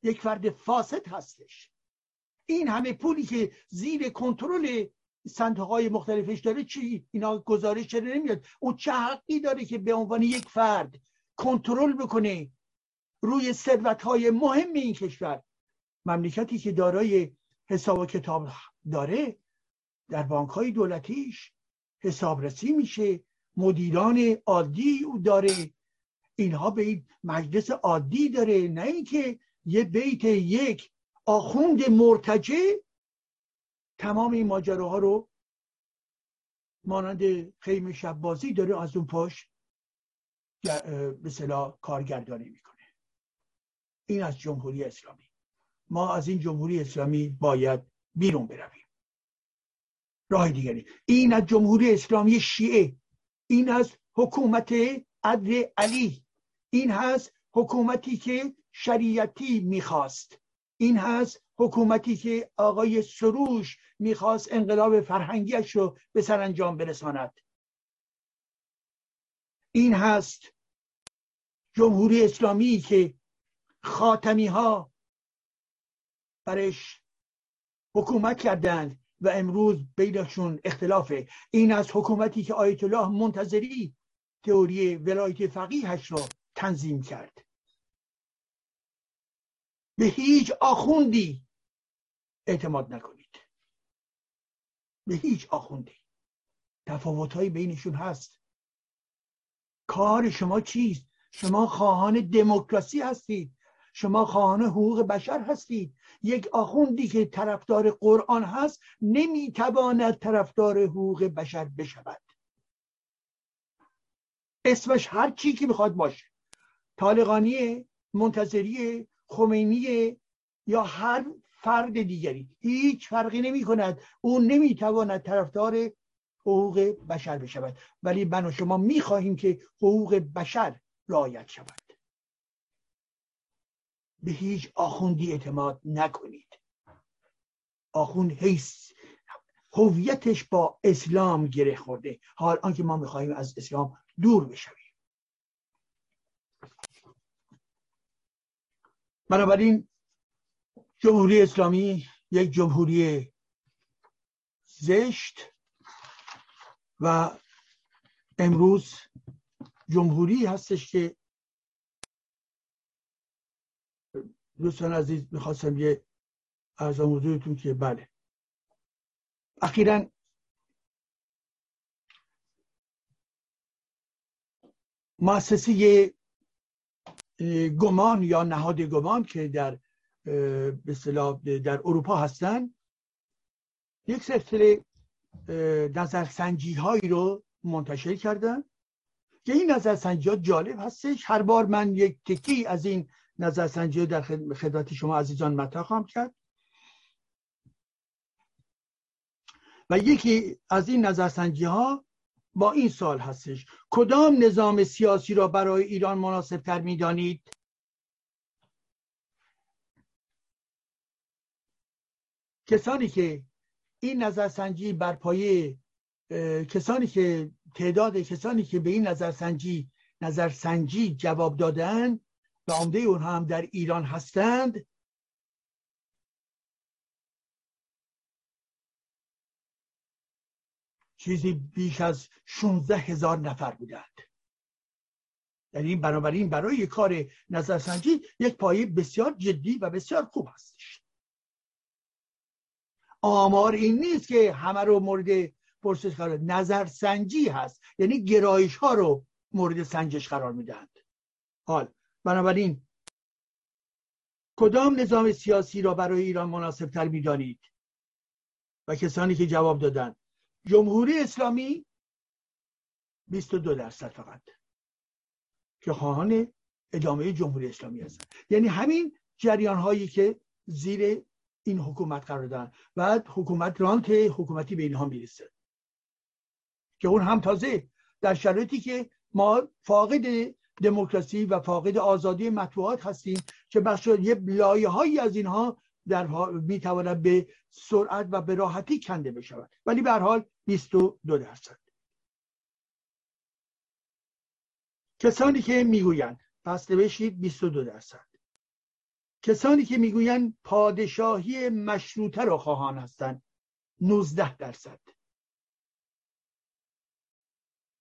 یک فرد فاسد هستش. این همه پولی که زیر کنترل صندوق های مختلفش داره چی؟ اینا گزارش چرا نمیاد؟ اون چه حقی داره که به عنوان یک فرد کنترل بکنه روی ثروت های مهم این کشور؟ مملکتی که دارای حساب و کتاب داره در بانک های دولتیش حسابرسی میشه مدیران عادی او داره. اینها به این مجلس عادی داره نه اینکه یه بیت یک آخوند مرتجه تمام این ماجراها رو مانند خیم شب بازی داره از اون پاش به صلاح کارگردانی می‌کنه. این از جمهوری اسلامی. ما از این جمهوری اسلامی باید بیرون برویم. راه دیگری. این از جمهوری اسلامی شیعه. این از حکومت عدل علی. این هست حکومتی که شریعتی می‌خواست. این هست حکومتی که آقای سروش می‌خواست انقلاب فرهنگیش رو به سرانجام برساند. این هست جمهوری اسلامی که خاتمی ها برش حکومت کردند و امروز بینشون اختلافه. این از حکومتی که آیت الله منتظری تئوری ولایت فقیهش رو تنظیم کرد. به هیچ آخوندی اعتماد نکنید. به هیچ آخوندی. تفاوت بینشون هست. کار شما چیست؟ شما خواهان دموکراسی هستید. شما خواهان حقوق بشر هستید. یک آخوندی که طرفدار قرآن هست نمی‌تواند طرفدار حقوق بشر بشود. اسمش هر چی که می‌خواد باشه. طالقانی منتظری خمینی یا هر فرد دیگری. هیچ فرقی نمی کند او نمی‌تواند طرفدار حقوق بشر بشود. ولی من و شما می‌خواهیم که حقوق بشر رعایت شود. به هیچ آخوندی اعتماد نکنید. آخوند حیث هویتش با اسلام گره خورده. حال آنکه ما می‌خواهیم از اسلام دور بشویم. بنابراین جمهوری اسلامی یک جمهوری زشت و امروز جمهوری هستش که دوستان عزیز می‌خواستم یه ارزان حضورتون که بله. اخیرا مؤسسه گمان یا نهاد گمان که در به در اروپا هستن یک سلسله نظرسنجی هایی رو منتشر کردن. که این نظرسنجی ها جالب هستش. هر بار من یک تکی از این نظرسنجی در خدمت شما عزیزان مطرح خواهم کرد. و یکی از این نظرسنجی ها با این سال هستش کدام نظام سیاسی را برای ایران مناسب تر می دانید؟ کسانی که این نظرسنجی بر پایه کسانی که تعداد کسانی که به این نظرسنجی نظرسنجی جواب دادن و عمده اونها هم در ایران هستند چیزی بیش از 16 هزار نفر بودند. یعنی بنابراین برای کار نظرسنجی یک پایه بسیار جدی و بسیار خوب هستش. آمار این نیست که همه رو مورد پرسش قرار نظرسنجی هست. یعنی گرایش ها رو مورد سنجش قرار می‌دهند. حال بنابراین کدام نظام سیاسی را برای ایران مناسب تر می‌دانید؟ و کسانی که جواب دادند جمهوری اسلامی 22 درصد فقط که خواهان ادامه جمهوری اسلامی هستند یعنی همین جریان هایی که زیر این حکومت قرار دارن و حکومت رانت حکومتی به اینها می‌رسه. که اون هم تازه در شرایطی که ما فاقد دموکراسی و فاقد آزادی مطبوعات هستیم که بخش یه لایه هایی از اینها در می‌تواند به سرعت و به راحتی کنده بشود. ولی به هر حال 22 درصد. کسانی که می‌گویند پس نوشید 22 درصد. کسانی که می‌گویند پادشاهی مشروطه را خواهان هستند 19 درصد.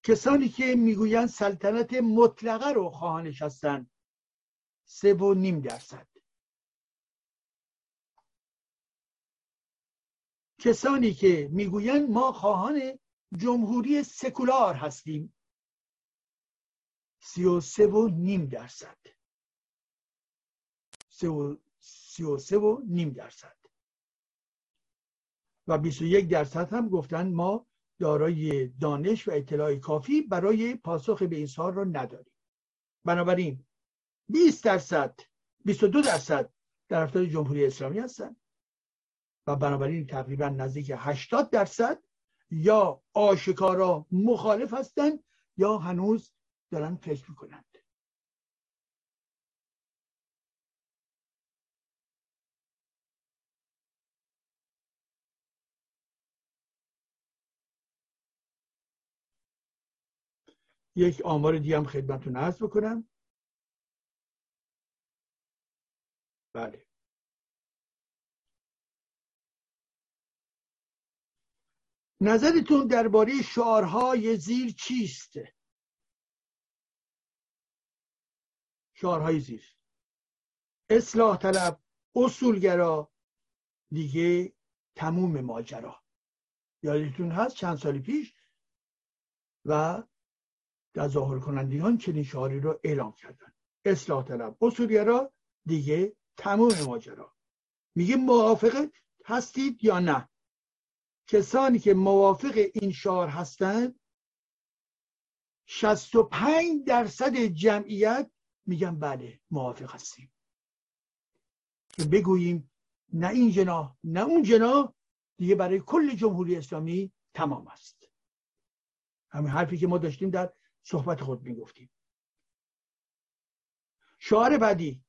کسانی که می‌گویند سلطنت مطلقه رو خواهانش هستند سه و نیم درصد. کسانی که می‌گویند ما خواهان جمهوری سکولار هستیم. سی و سه و نیم درصد. سی و سه و نیم درصد. و 21 درصد هم گفتن ما دارای دانش و اطلاع کافی برای پاسخ به این سوال را نداریم. بنابراین 20 درصد 22 درصد در افتاد جمهوری اسلامی هستند. و بنابراین تقریبا نزدیک 80 درصد یا آشکارا مخالف هستند یا هنوز دارن فکر می‌کنند. یک آمار دیگه هم خدمتتون عرض بکنم. بله. نظرتون درباره شعارهای زیر چیست؟ شعارهای زیر. اصلاح طلب اصولگرا دیگه تموم ماجرا. یادتون هست چند سال پیش و ظاهر کنندگان چنین شعاری رو اعلام کردن. اصلاح طلب را دیگه تمام ماجرا. میگه موافق هستید یا نه؟ کسانی که موافق این شعار هستند 65 درصد جمعیت میگن بله موافق هستیم. که بگوییم نه این جناح نه اون جناح دیگه برای کل جمهوری اسلامی تمام است. همین حرفی که ما داشتیم در صحبت خود می‌گفتیم. شعار بعدی.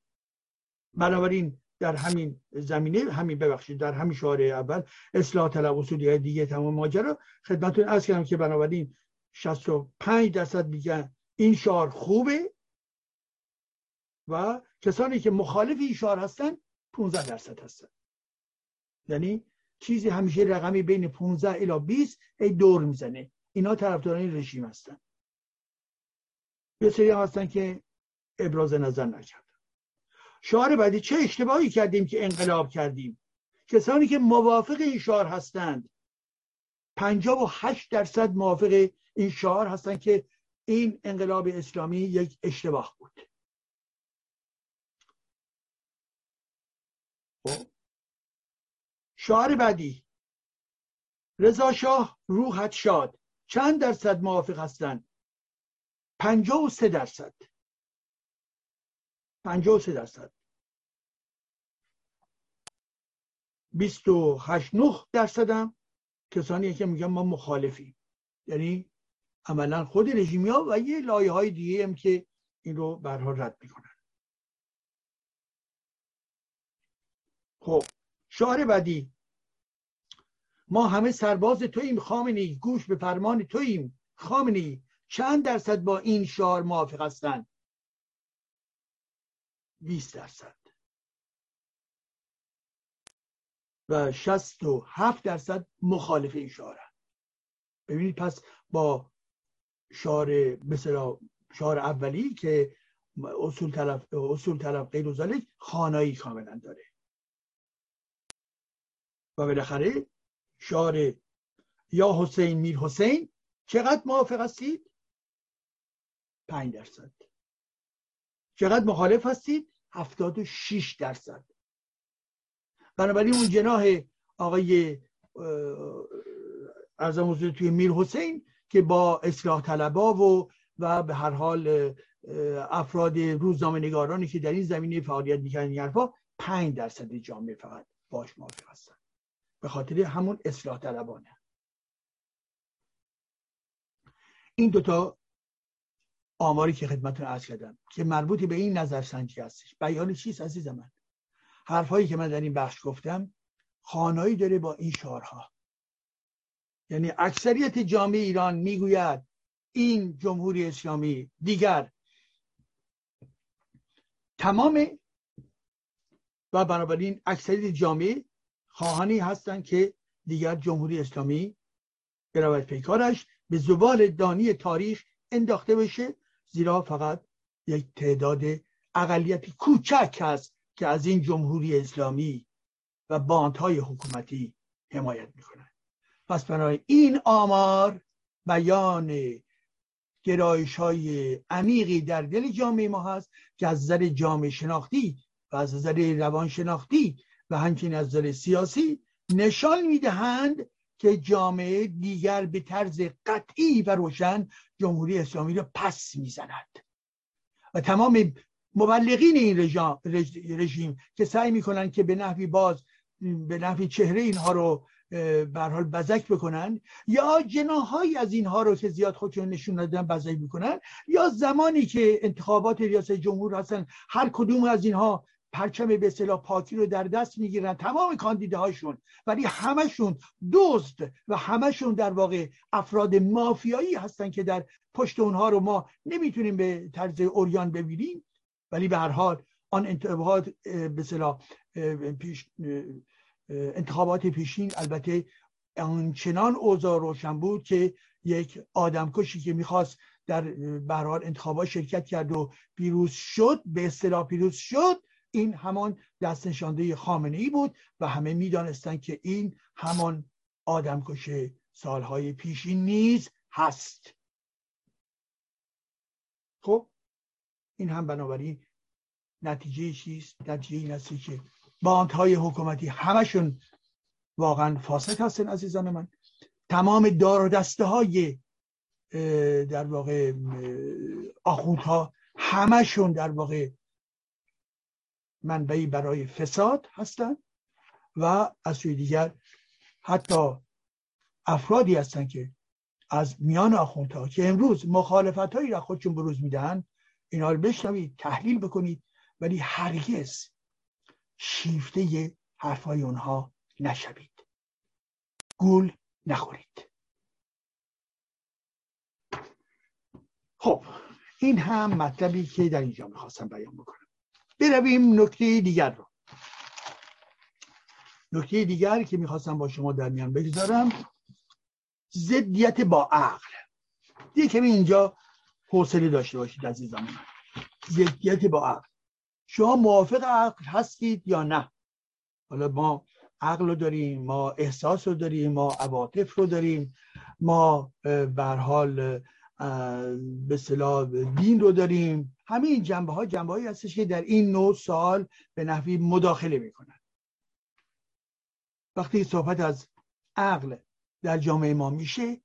بنابراین در همین زمینه همین ببخشید در همین شعار اول اصلاح طلب اصولی دیگه تمام ماجرا. خدمتتون عرض کردم که بنابراین 65 درصد میگن این شعار خوبه و کسانی که مخالف این شعار هستن 15 درصد هستن. یعنی چیزی همیشه رقمی بین 15 الی 20 ای دور می‌زنه. اینا طرفداران رژیم هستن. یه سری هستن که ابراز نظر نکردن. شعار بعدی چه اشتباهی کردیم که انقلاب کردیم؟ کسانی که موافق این شعار هستند. 58 درصد موافق این شعار هستند که این انقلاب اسلامی یک اشتباه بود. خب. شعار بعدی. رضا شاه روحت شاد. چند درصد موافق هستند؟ پنجاه و سه درصد. پنجاه و سه درصد. بیست و هشت نه درصد هم کسانی که میگن ما مخالفیم. یعنی عملا خود رژیمی ها و یه لایه های دیگه هم که این رو برها رد می‌کنن. خب شعار بعدی. ما همه سرباز توییم خامنی گوش به فرمان توییم. خامنی چند درصد با این شعار موافق هستند؟ 20 درصد. و 67 درصد مخالف این شعارن ببینید پس با شعار مثلا شعار اولی که اصول طلب اصول طلب غیر و خانایی کاملا داره. و بالاخره شعار یا حسین میر حسین چقدر موافق هستید؟ پنج درصد. چقدر مخالف هستید؟ هفتاد و شیش درصد. بنابراین اون جناح آقای ارزم توی میر حسین که با اصلاح طلبا و و به هر حال افراد روزنامه نگارانی که در این زمینه فعالیت می‌کنن این حرفا پنج درصد جامعه فقط باش موافق هستن. به خاطر همون اصلاح طلبانه. این دوتا آماری که خدمتتون عرض کردم که مربوط به این نظرسنجی هستش. بیان چیست عزیز من؟ حرفهایی که من در این بخش گفتم خانایی داره با این شعارها. یعنی اکثریت جامعه ایران می‌گوید این جمهوری اسلامی دیگر تمام و بنابراین اکثریت جامعه خواهانی هستند که دیگر جمهوری اسلامی برود پیکارش به زبال دانی تاریخ انداخته بشه. زیرا فقط یک تعداد اقلیتی کوچک است که از این جمهوری اسلامی و باندهای حکومتی حمایت می‌کنند. پس برای این آمار بیان گرایش های عمیقی در دل جامعه ما هست که از نظر جامعه شناختی و از نظر روان شناختی و همچنین از نظر سیاسی نشان می‌دهند که جامعه دیگر به طرز قطعی و روشن جمهوری اسلامی را پس می‌زند. و تمام مبلغین این رژیم که سعی می‌کنن که به نحوی باز به نحوی چهره اینها رو به حال بزک بکنن یا جناهایی از اینها رو که زیاد خودشون نشون دادن بزک می‌کنن یا زمانی که انتخابات ریاست جمهور هستن هر کدوم از اینها پرچم به اصطلاح پاکی رو در دست می‌گیرن تمام کاندیداهاشون. ولی همشون دزد و همشون در واقع افراد مافیایی هستن که در پشت اونها رو ما نمی‌تونیم به طرز اوریان ببینیم. ولی به هر حال آن انتخابات به پیش انتخابات پیشین البته آنچنان اوضاع روشن بود که یک آدمکشی که می‌خواست در برحال انتخابات شرکت کرد و پیروز شد به اصطلاح پیروز شد این همان دست نشانده خامنه ای بود و همه می‌دانستند که این همان آدمکش سالهای پیشین نیز هست. خب این هم بنابراین نتیجه چیست؟ نتیجه این است که باندهای حکومتی همشون واقعا فاسد هستن عزیزان من. تمام دار و دسته های در واقع آخوندها همشون در واقع منبعی برای فساد هستند و از سوی دیگر حتی افرادی هستند که از میان آخوندها که امروز مخالفت هایی را خودشون بروز میدن اینا رو بشنوید تحلیل بکنید ولی هرگز شیفته حرفای اونها نشوید. گول نخورید. خب این هم مطلبی که در اینجا می‌خواستم بیان بکنم. برویم نکته دیگر رو. نکته دیگر که می‌خواستم با شما در میان بگذارم ضدیت با عقل. یه کمی اینجا حوصله داشته باشید عزیزان من. ضدیت با عقل. شما موافق عقل هستید یا نه؟ حالا ما عقل رو داریم ما احساس رو داریم ما عواطف رو داریم ما بر حال به صلاح دین رو داریم. همه این جنبه ها جنبه هایی هستش که در این نوع سال به نحوی مداخله می‌کنن. وقتی صحبت از عقل در جامعه ما میشه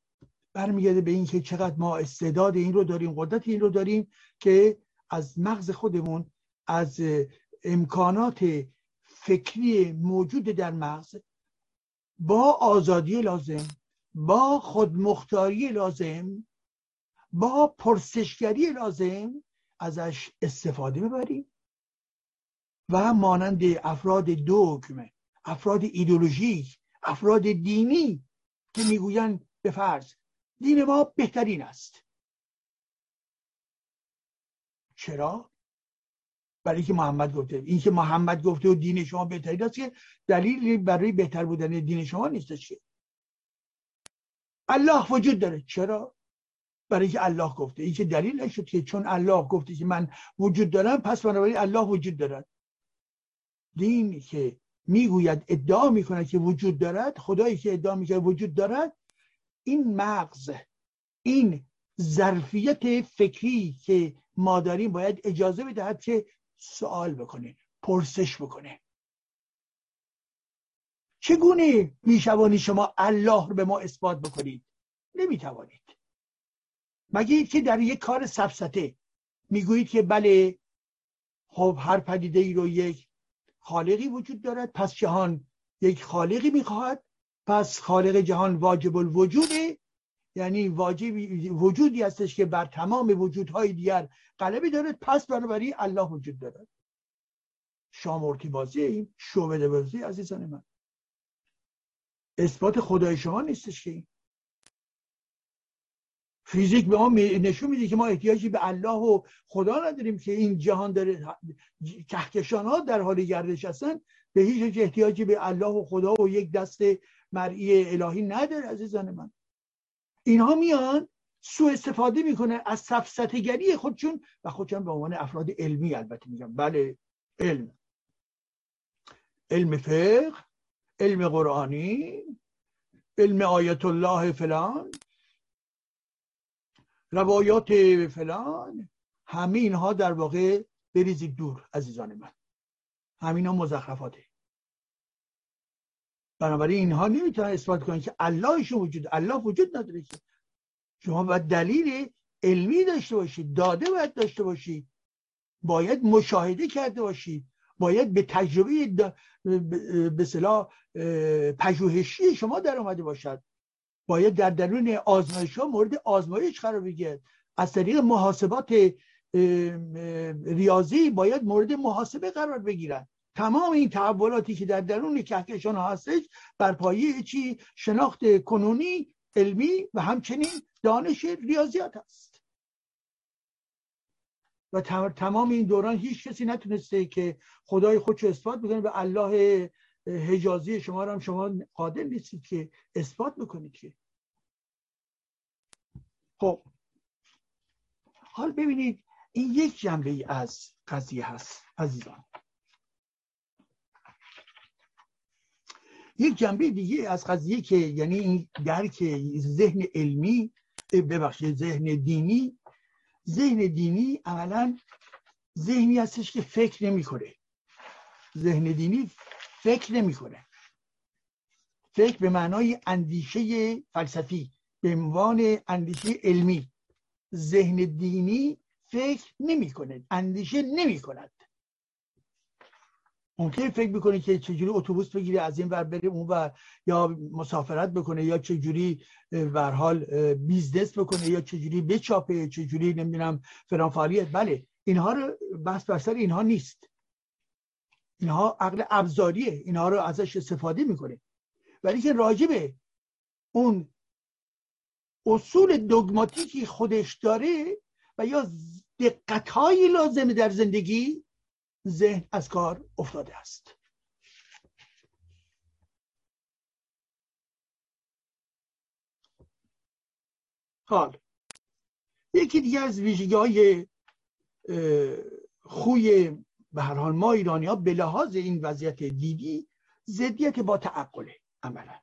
برمیگرده به اینکه چقدر ما استعداد این رو داریم قدرت این رو داریم که از مغز خودمون از امکانات فکری موجود در مغز با آزادی لازم با خودمختاری لازم با پرسشگری لازم ازش استفاده ببریم و مانند افراد دوگم افراد ایدولوژیک افراد دینی که می‌گویند به فرض دین ما بهترین است. چرا؟ برای که محمد گفته این که محمد گفته و دین شما بهترین است که دلیلی برای بهتر بودن دین شما نیستش که الله وجود داره. چرا؟ برای که الله گفته. این که دلیل نشد که چون الله گفته که من وجود دارم پس بنابراین الله وجود دارد. دین که می‌گوید ادعا می‌کند که وجود دارد خدایی که ادعا می‌کنه وجود دارد این مغز این ظرفیت فکری که ما داریم باید اجازه بدهد که سوال بکنه پرسش بکنه. چگونه میشوانی شما الله رو به ما اثبات بکنید؟ نمی‌توانید. مگه که در یک کار سفسته می‌گویید که بله خب هر پدیده ای رو یک خالقی وجود دارد پس جهان یک خالقی می‌خواهد پس خالق جهان واجب الوجوده یعنی واجب وجودی هستش که بر تمام وجودهای دیگر غلبه دارد پس بنابراین الله وجود دارد. شامورتی بازی این شوبده بازی عزیزان من. اثبات خدای شما نیستش که این. فیزیک به ما نشون میده که ما احتیاجی به الله و خدا نداریم که این جهان داره کهکشان ها در حال گردش هستن. به هیچ احتیاجی به الله و خدا و یک دست مرئی الهی نداره عزیزان من. اینها میان سوء استفاده می‌کنه از سفسطگری خودشون و خودشون به عنوان افراد علمی البته میگن بله علم. علم فقه علم قرآنی علم آیت الله فلان. روایات فلان همه اینها در واقع بریزید دور عزیزان من. همین ها مزخرفاته. بنابراین اینها نمی‌تونن اثبات کنن که اللهشون وجود الله وجود نداره که. شما باید دلیل علمی داشته باشید داده باید داشته باشید. باید مشاهده کرده باشید. باید به تجربه به صلاح پژوهشی شما در آمده باشد. باید در درون آزمایش ها مورد آزمایش قرار بگیرد. از طریق محاسبات ریاضی باید مورد محاسبه قرار بگیرد. تمام این تحولاتی که در درون کهکشان هستش بر پایه چی؟ شناخت کنونی علمی و همچنین دانش ریاضیات است. و تمام این دوران هیچ کسی نتونسته که خدای خودش اثبات بکنه به الله حجازی شما رو هم شما قادر نیستید که اثبات بکنید که. خب. حال ببینید این یک جنبه ای از قضیه هست عزیزان. یک جنبه دیگه از قضیه که یعنی این درک ذهن علمی ببخشید ذهن دینی. ذهن دینی عملا ذهنی هستش که فکر نمی‌کنه. ذهن دینی فکر نمی‌کنه. فکر به معنای اندیشه فلسفی به عنوان اندیشه علمی. ذهن دینی فکر نمی‌کنه اندیشه نمی کند ممکن فکر می‌کنه که چجوری اتوبوس بگیره از این ور بره اون ور یا مسافرت بکنه یا چجوری به حال بیزنس بکنه یا چجوری بچاپه چجوری نمی‌دونم فلان فعالیت. بله اینها رو بس بر سر اینها نیست. اینها عقل ابزاریه. اینها رو ازش استفاده می‌کنه. ولی که راجبه اون اصول دگماتیکی خودش داره و یا دقتهایی لازمه در زندگی ذهن از کار افتاده است. حال. یکی دیگه از ویژگی های خوی به هر حال ما ایرانی ها به لحاظ این وضعیت دیدی ضدیت با تعقله عملا.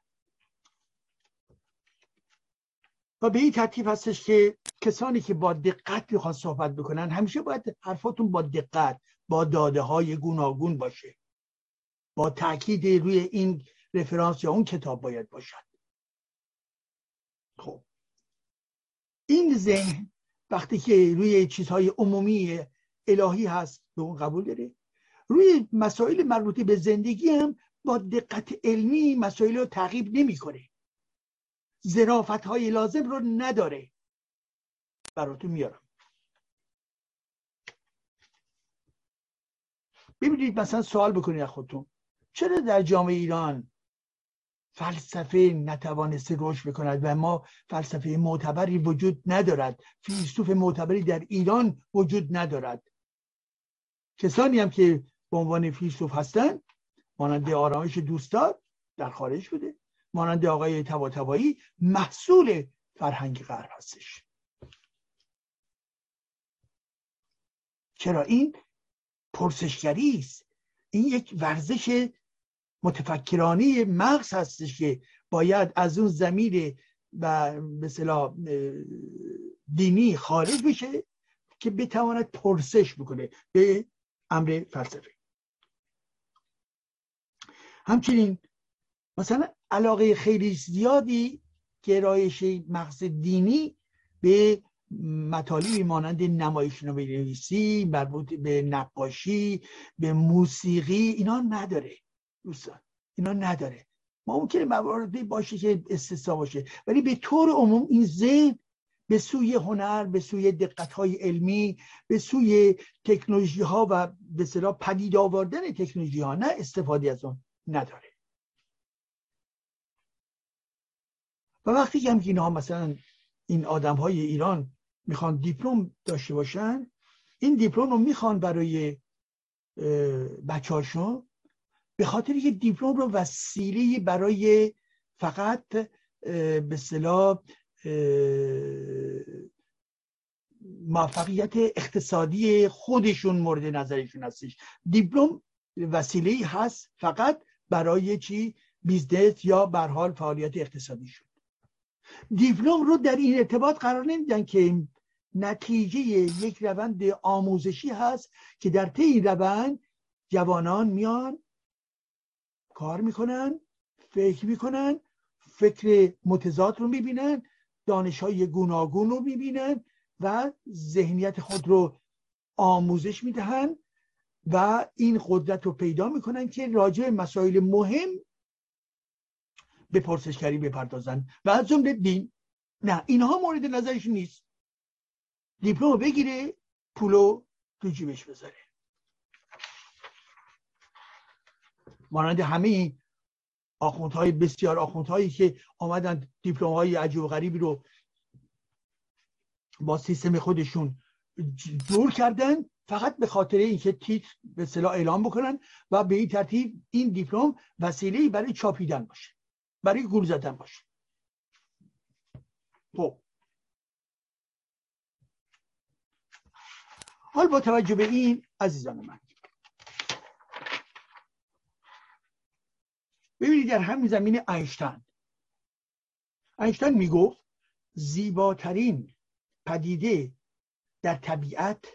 و به این ترتیب هستش که کسانی که با دقت می‌خوان صحبت بکنن همیشه باید حرفاتون با دقت با داده های گوناگون باشه. با تاکید روی این رفرانس یا اون کتاب باید باشد. خب. این ذهن وقتی که روی چیزهای عمومی الهی هست به اون قبول داره روی مسائل مربوطه به زندگی هم با دقت علمی مسائل رو تعقیب نمی‌کنه. زرافت های لازم رو نداره. براتون میارم. ببینید مثلا سوال بکنید از خودتون. چرا در جامعه ایران فلسفه نتوانسته رشد بکند و ما فلسفه معتبری وجود ندارد؟ فیلسوف معتبری در ایران وجود ندارد. کسانی هم که به عنوان فیلسوف هستند مانند آرامش دوستدار در خارج بوده مانند آقای تواتوایی محصول فرهنگ غرب هستش. چرا این پرسشگری است؟ این یک ورزش متفکرانی مغز هستش که باید از اون زمین و مثلا دینی خارج بشه که بتواند پرسش بکنه به امر فلسفه همچنین مثلا علاقه خیلی زیادی گرایش مغز دینی به مطالبی مانند نمایش نویسی مربوط به نقاشی به موسیقی اینا نداره. دوستان اینا نداره. ممکنه مواردی باشه که استثنا باشه. ولی به طور عموم این ذهن به سوی هنر به سوی دقت های علمی به سوی تکنولوژی ها و به صلاح پدید آوردن تکنولوژی ها نه استفاده از اون نداره. و وقتی هم که اینها مثلا این آدم های ایران می‌خوان دیپلم داشته باشن این دیپلم رو می‌خوان برای بچه هاشون به خاطر که دیپلم رو وسیله برای فقط به صلاح موفقیت اقتصادی خودشون مورد نظرشون هستش. دیپلم وسیله هست فقط برای چی؟ business یا بر حال فعالیت اقتصادیشون دیپلم رو در این ارتباط قرار نمیدن که نتیجه یک روند آموزشی هست که در طی روند جوانان میان کار می‌کنن فکر می‌کنن فکر متضاد رو می‌بینن دانش های گوناگون رو می‌بینن و ذهنیت خود رو آموزش می‌دهن و این قدرت رو پیدا می‌کنن که راجع مسائل مهم به پرسشگری بپردازن. و از جمله دین. نه اینها مورد نظرش نیست. دیپلم بگیره پولو تو جیبش بذاره. مانند همه آخوندهای بسیار آخوندهایی که آمدن دیپلم های عجیب و غریبی رو با سیستم خودشون دور کردن فقط به خاطر اینکه تیتر به صلاح اعلام بکنن و به این ترتیب این دیپلم وسیله برای چاپیدن باشه برای گول زدن باشه. خب. حال با توجه به این عزیزان من. ببینید در همین زمین اینشتین اینشتین می‌گفت زیباترین پدیده در طبیعت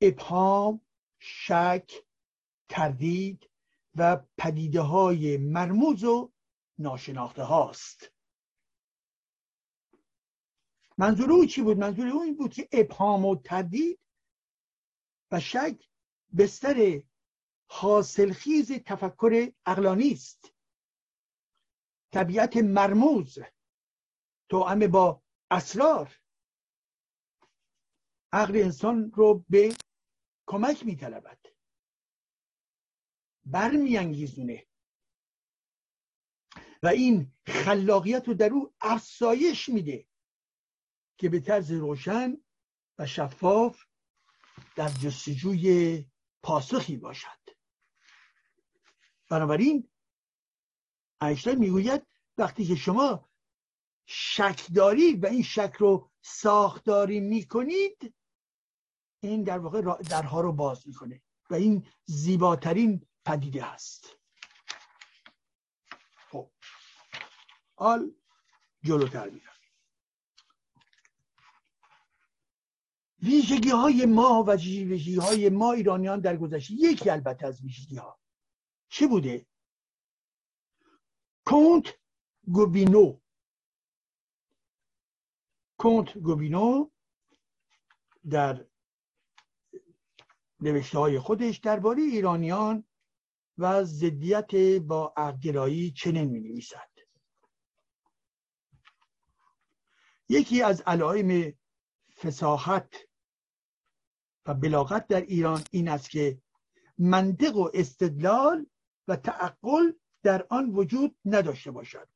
ابهام شک تردید و پدیده های مرموز و ناشناخته هاست منظور او چی بود؟ منظور او این بود که ابهام و تردید و شک بستر حاصلخیز تفکر اقلانی است طبیعت مرموز توأم با اسرار عقل انسان رو به کمک میطلبد. برمیانگیزونه. و این خلاقیت رو در او افزایش میده که به طرز روشن و شفاف در جستجوی پاسخی باشد. بنابراین اینشتین می‌گوید وقتی که شما شک دارید و این شک رو ساختاری می‌کنید این در واقع درها رو باز می‌کنه و این زیباترین پدیده است خب. حال جلوتر میرم. ویژگی های ما و ویژگی های ما ایرانیان در گذشته یکی البته از ویژگی ها چه بوده؟ کنت گوبینو. کنت گوبینو در نوشته های خودش درباره ایرانیان و ضدیت با عقلگرایی چنین می نویسد یکی از علائم فساحت و بلاغت در ایران این است که منطق و استدلال و تعقل در آن وجود نداشته باشد.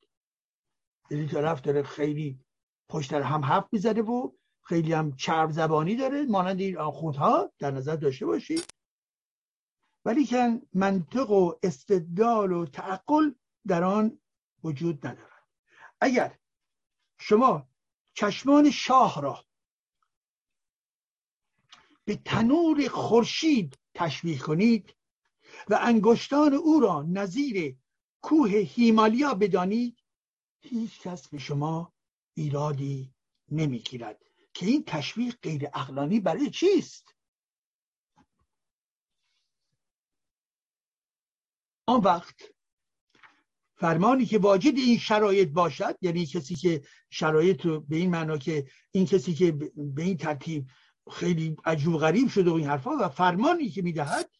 یعنی طرف داره خیلی پشت هم حرف می‌زنه و خیلی هم چرب زبانی داره مانند این آخوندها در نظر داشته باشید. ولی که منطق و استدلال و تعقل در آن وجود ندارد. اگر شما چشمان شاه را به تنور خورشید تشبیه کنید و انگشتان او را نظیر کوه هیمالیا بدانید هیچ کس به شما ایرادی نمی‌گیرد. که این تشویق غیر اقلانی برای چیست؟ آن وقت فرمانی که واجد این شرایط باشد یعنی کسی که شرایط رو به این معنا که این کسی که به این ترتیب خیلی عجوب غریب شده و این حرفا و فرمانی که می‌دهد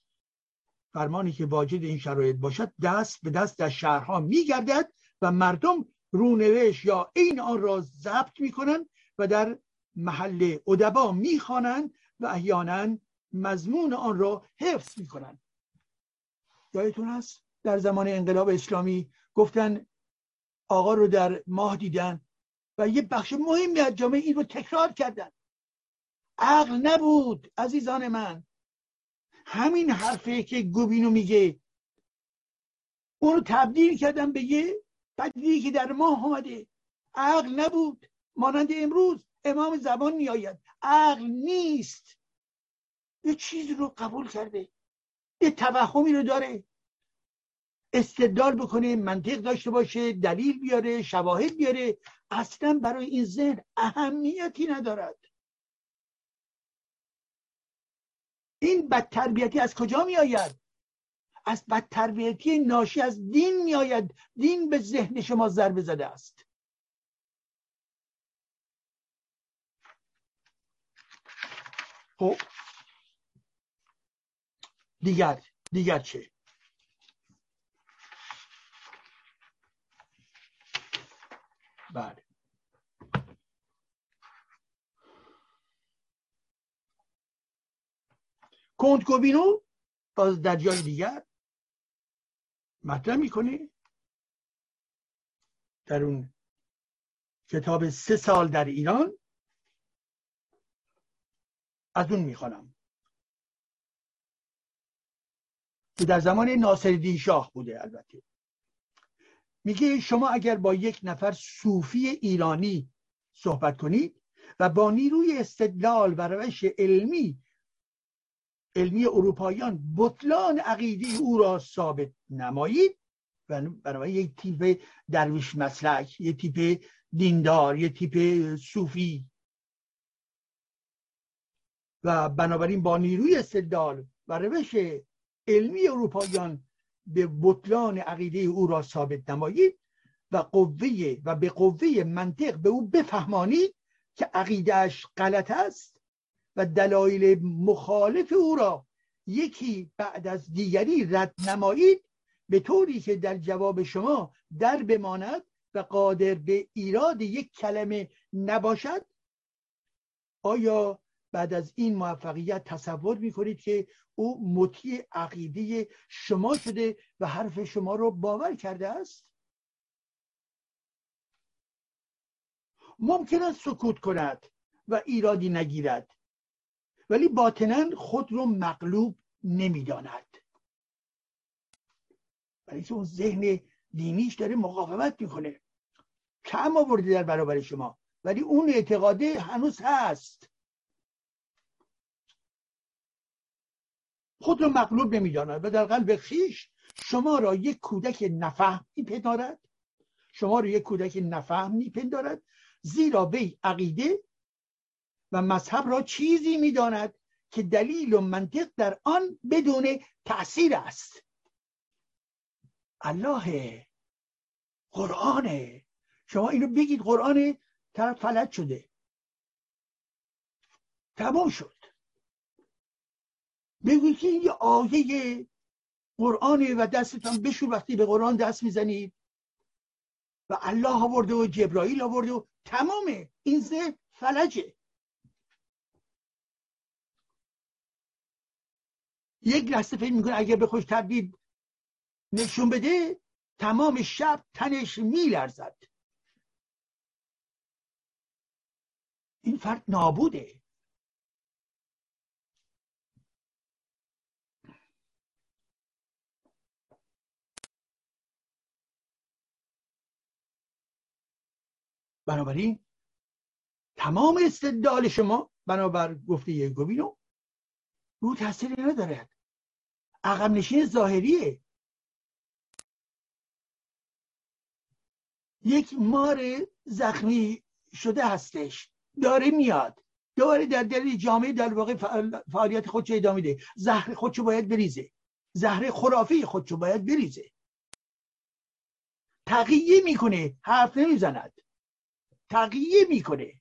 فرمانی که واجد این شرایط باشد دست به دست در شهرها میگردد و مردم رونوش یا این آن را ضبط می‌کنند و در محل ادبا می‌خوانند و احیانا مضمون آن را حفظ می‌کنند. یادتون هست در زمان انقلاب اسلامی گفتن آقا رو در ماه دیدن و یه بخش مهمی از جامعه این رو تکرار کردن. عقل نبود عزیزان من. همین حرفه که گوبینو میگه. اون رو تبدیل کردن به یه بدیدی که در ماه آمده عقل نبود مانند امروز. امام زبان میآید. عقل نیست. یه چیزی رو قبول کرده. یه توهمی رو داره. استدلال بکنه منطق داشته باشه دلیل بیاره شواهد بیاره. اصلا برای این ذهن اهمیتی ندارد. این بدتربیتی از کجا می آید از بدتربیتی ناشی از دین می آید دین به ذهن شما ضربه زده است. خب. دیگر دیگر چه؟ بله. کنت گوبینو باز در جای دیگر مطرح می‌کنه در اون کتاب سه سال در ایران از اون می‌خوانم. که در زمان ناصرالدین شاه بوده البته. میگه شما اگر با یک نفر صوفی ایرانی صحبت کنید و با نیروی استدلال و روش علمی علمی اروپاییان بطلان عقیده او را ثابت نمایید برای یک تیپ درویش مسلک یک تیپ دیندار یک تیپ صوفی و بنابراین با نیروی استدلال و روش علمی اروپاییان به بطلان عقیده او را ثابت نمایید و قوه و به قوه منطق به او بفهمانید که عقیدهش غلط است و دلایل مخالف او را یکی بعد از دیگری رد نمایید به طوری که در جواب شما در بماند و قادر به ایراد یک کلمه نباشد. آیا بعد از این موفقیت تصور می‌کنید که او مطیع عقیده شما شده و حرف شما رو باور کرده است؟ ممکن است سکوت کند و ایرادی نگیرد ولی باطنا خود رو مغلوب نمی‌داند. ولی اون ذهن دینیش داره مقاومت می‌کنه. کم آورده در برابر شما ولی اون اعتقاده هنوز هست. خود را مغلوب نمی‌داند و در قلب خیش شما را یک کودک نفهم میپندارد. شما را یک کودک نفهم میپندارد. زیرا وی عقیده و مذهب را چیزی می‌داند که دلیل و منطق در آن بدون تاثیر است. الله قرآنه شما اینو بگید قرآن طرف فلج شده. تمام شد. این یه آیه قرآنه و دستتان بشور وقتی به قرآن دست می‌زنید و الله آورده و جبرائیل آورده و تمامه. این ذهن فلجه. یک لحظه فکر می‌کنه اگر به خوش تبدیل نشون بده تمام شب تنش میلرزد. این فرد نابوده. بنابراین تمام استدلال شما بنابر گفته گوبینو رو تاثیری ندارد عقب نشین ظاهریه. یک مار زخمی شده هستش. داره میاد. داره در دل جامعه در واقع فعالیت خودشو ادامه میده. زهر خودشو باید بریزه. زهر خرافی خودشو باید بریزه. تقیه می‌کنه. حرف نمی‌زند. تقیه می‌کنه.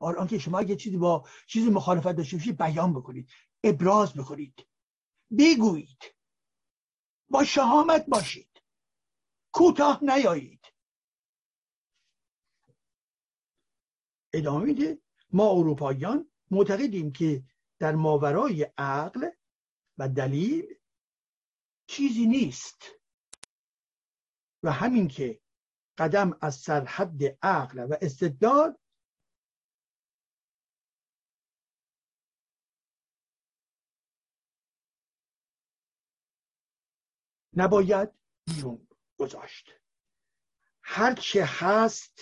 الان که شما اگه چیزی با چیزی مخالفت داشته باشید بیان بکنید. ابراز بکنید. بگویید. با شهامت باشید. کوتاه نیایید. ادامه میده. ما اروپاییان معتقدیم که در ماورای عقل و دلیل چیزی نیست. و همین که قدم از سرحد عقل و استدلال نباید بیرون گذاشت. هرچه هست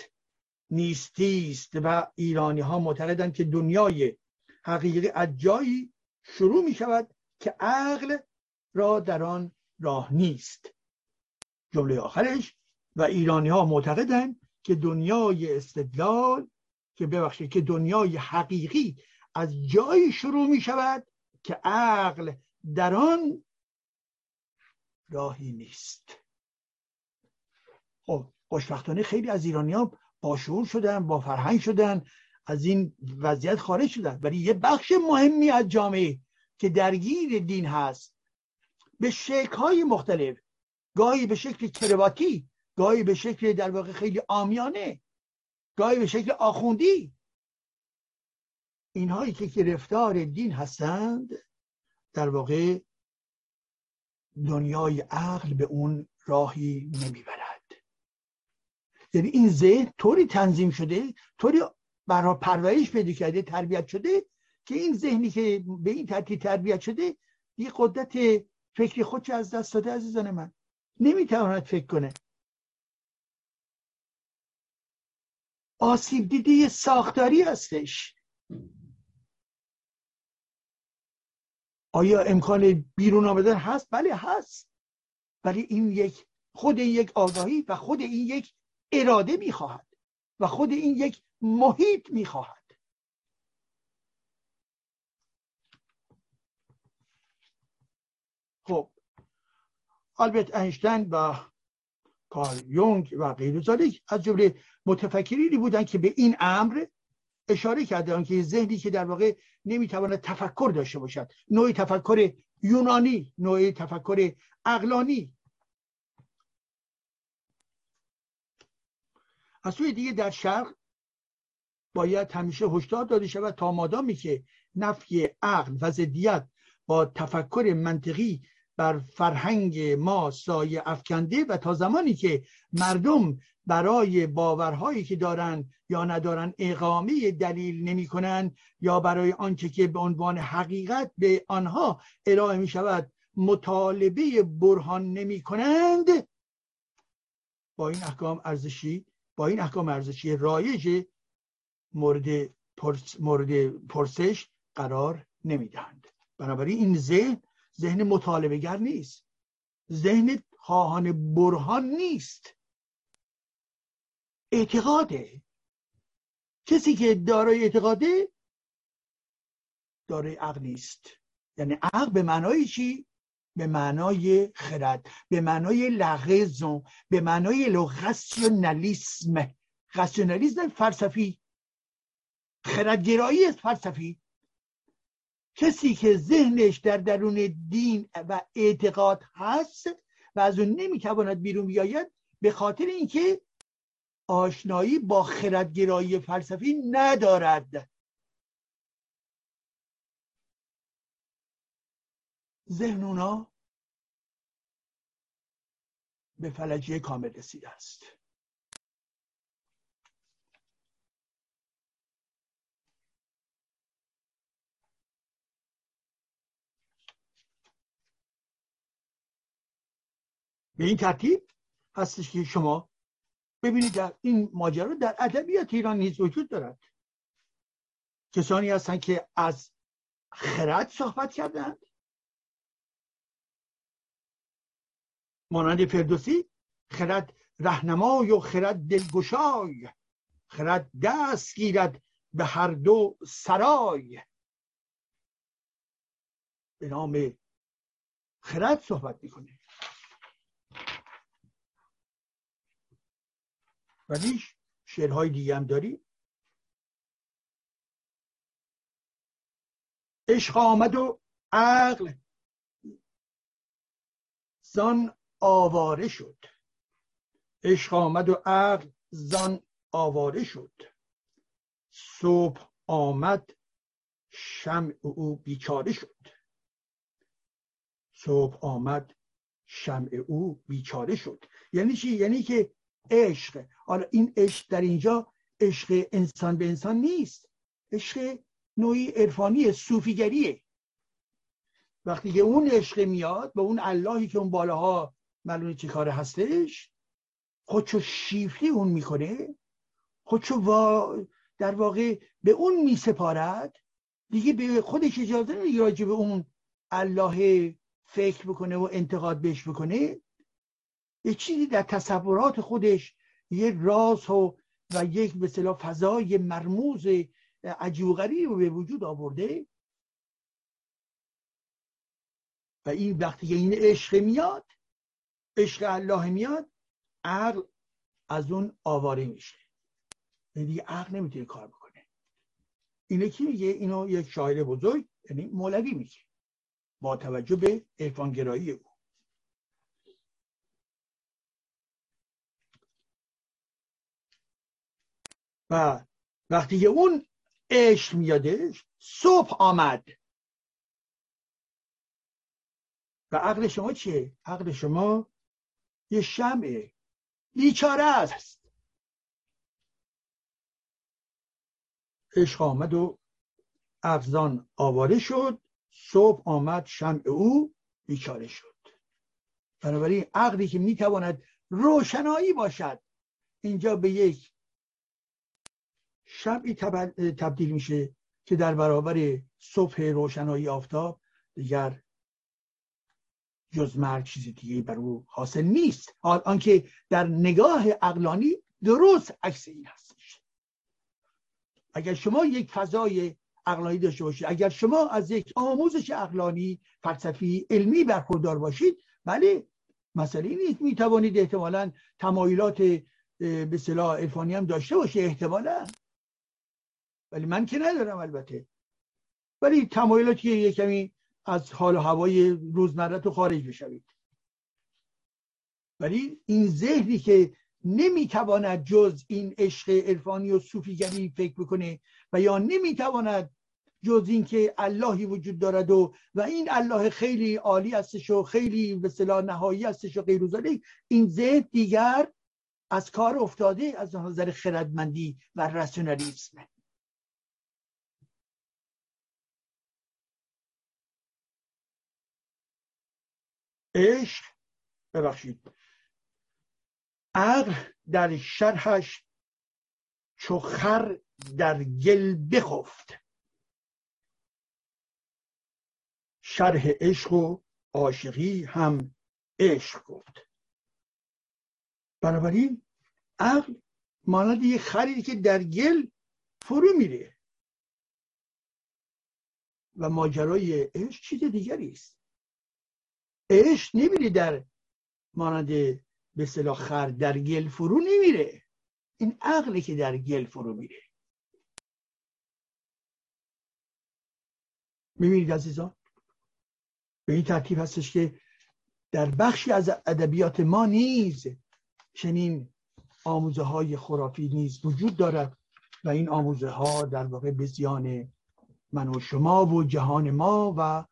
نیستی است و ایرانی ها معتقدند که دنیای حقیقی از جایی شروع می شود که عقل را در آن راه نیست. جمله آخرش و ایرانی ها معتقدند که دنیای استدلال که ببخشید که دنیای حقیقی از جایی شروع می شود که عقل در آن راهی نیست. خب خوشبختانه خیلی از ایرانی ها شعور شدن با فرهنگ شدن از این وضعیت خارج شدن. ولی یه بخش مهمی از جامعه که درگیر دین هست به های مختلف گاهی به شکل کرواتی گاهی به شکل در واقع خیلی آمیانه گاهی به شکل آخوندی. اینهایی که گرفتار دین هستند در واقع دنیای عقل به اون راهی نمی‌برد. یعنی این ذهن طوری تنظیم شده طوری برای پرورش پیدا کرده تربیت شده که این ذهنی که به این ترتیب تربیت شده یه قدرت فکری خودش از دست داده عزیزان من. نمی‌تواند فکر کنه. آسیب دیده ساختاری هستش. آیا امکان بیرون آمدن هست؟ بله هست. ولی این یک خود این یک آگاهی و خود این یک اراده می‌خواهد و خود این یک محیط می‌خواهد. خب آلبرت اینشتین با کار یونگ و غیر ذالک از جمله متفکرینی بودن که به این امر اشاره کردن که ذهنی که در واقع نمی‌تواند تفکر داشته باشد. نوعی تفکر یونانی نوعی تفکر اقلانی از سوی دیگه در شرق باید همیشه هشدار داده شود تا مادامی که نفی عقل و ضدیت با تفکر منطقی بر فرهنگ ما سایه افکنده و تا زمانی که مردم برای باورهایی که دارند یا ندارن اقامه دلیل نمی کنند یا برای آنچه که به عنوان حقیقت به آنها ارائه می شود مطالبه برهان نمی کنند با این احکام ارزشی با این احکام ارزشی رایج مورد, پرس، مورد پرسش قرار نمی‌دهند. بنابراین این ذهن ذهن مطالبه گر نیست. ذهن خواهان برهان نیست. اعتقاده. کسی که دارای اعتقاده دارای عقل نیست. یعنی عقل به معنای چی؟ به معنای خرد به معنای لغزون به معنای لغسیونالیسم راسیونالیسم فلسفی. خردگرایی فلسفی. کسی که ذهنش در درون دین و اعتقاد هست و از اون نمی‌تواند بیرون بیاید به خاطر اینکه آشنایی با خردگرایی فلسفی ندارد. ذهن اونا به فلجه کامل رسیده است. به این ترتیب هستش که شما ببینید در این ماجرا در ادبیات ایران نیز وجود دارد. کسانی هستند که از خرد صحبت کردند مانند فردوسی خرد رهنمای و خرد دلگشای. خرد دست گیرد به هر دو سرای. به نام خرد صحبت می‌کنه. ولی شعرهای دیگه هم داری؟ عشق آمد و عقل زان آواره شد. عشق آمد و عقل زان آواره شد. صبح آمد شمع او بیچاره شد. صبح آمد شمع او بیچاره شد. یعنی چی؟ یعنی که عشق. حالا این عشق در اینجا عشق انسان به انسان نیست. عشق نوعی عرفانی صوفیگریه. وقتی که اون عشق میاد به اون اللهی که اون بالاها معلومه چه کاره هستش خودشو شیفتی اون می‌کنه خودشو در واقع به اون میسپارد. دیگه به خودش اجازه نمیگه راجع به اون الله فکر بکنه و انتقاد بهش بکنه. یه چیزی در تصورات خودش یه راز و و یک به فضای مرموز عجیب رو به وجود آورده. و این وقتی که این عشق میاد عشق الله میاد عقل از اون آواره میشه. یعنی عقل نمی‌تونه کار بکنه. اینه کی میگه؟ اینو یک شاعر بزرگ یعنی مولوی میگه. با توجه به عرفانگرایی او. و وقتی که اون عشق میادش صبح آمد. و عقل شما چیه؟ عقل شما یه شمعه. بیچاره است. عشق آمد و افزان آواره شد. صبح آمد شمع او بیچاره شد. بنابراین عقلی که می‌تواند روشنایی باشد اینجا به یک شبی تبدیل میشه که در برابر صبح روشنایی آفتاب دیگر جز مرگ چیزی دیگه بر او حاصل نیست. حال آنکه در نگاه اقلانی درست عکس این هستش اگر شما یک فضای اقلانی داشته باشید اگر شما از یک آموزش اقلانی فلسفی علمی برخوردار باشید بله مسئله نیست. می‌توانید احتمالا تمایلات به صلاح هم داشته باشه احتمالا. ولی من که ندارم البته. ولی تمایلاتی که یه کمی از حال و هوای روزمره تو خارج بشوید. ولی این ذهنی که نمی‌تواند جز این عشق عرفانی و صوفیگری فکر بکنه و یا نمی‌تواند جز اینکه اللهی وجود دارد و و این الله خیلی عالی هستش و خیلی به صلاح نهایی هستش و غیر این ذهن دیگر از کار افتاده از نظر خردمندی و رسونالیسم. عشق. ببخشید. عقل در شرحش چخر در گل بخفت. شرح عشق و عاشقی هم عشق گفت. بنابراین عقل مانند یه خریدی که در گل فرو میره. و ماجرای عشق چیز دیگری است. عشق نمیره در مانند به صلاح خر در گل فرو نمیره. این عقلی که در گل فرو میره. می‌بینید عزیزان؟ به این ترتیب هستش که در بخشی از ادبیات ما نیز چنین آموزه های خرافی نیز وجود دارد و این آموزه ها در واقع به زیان من و شما و جهان ما و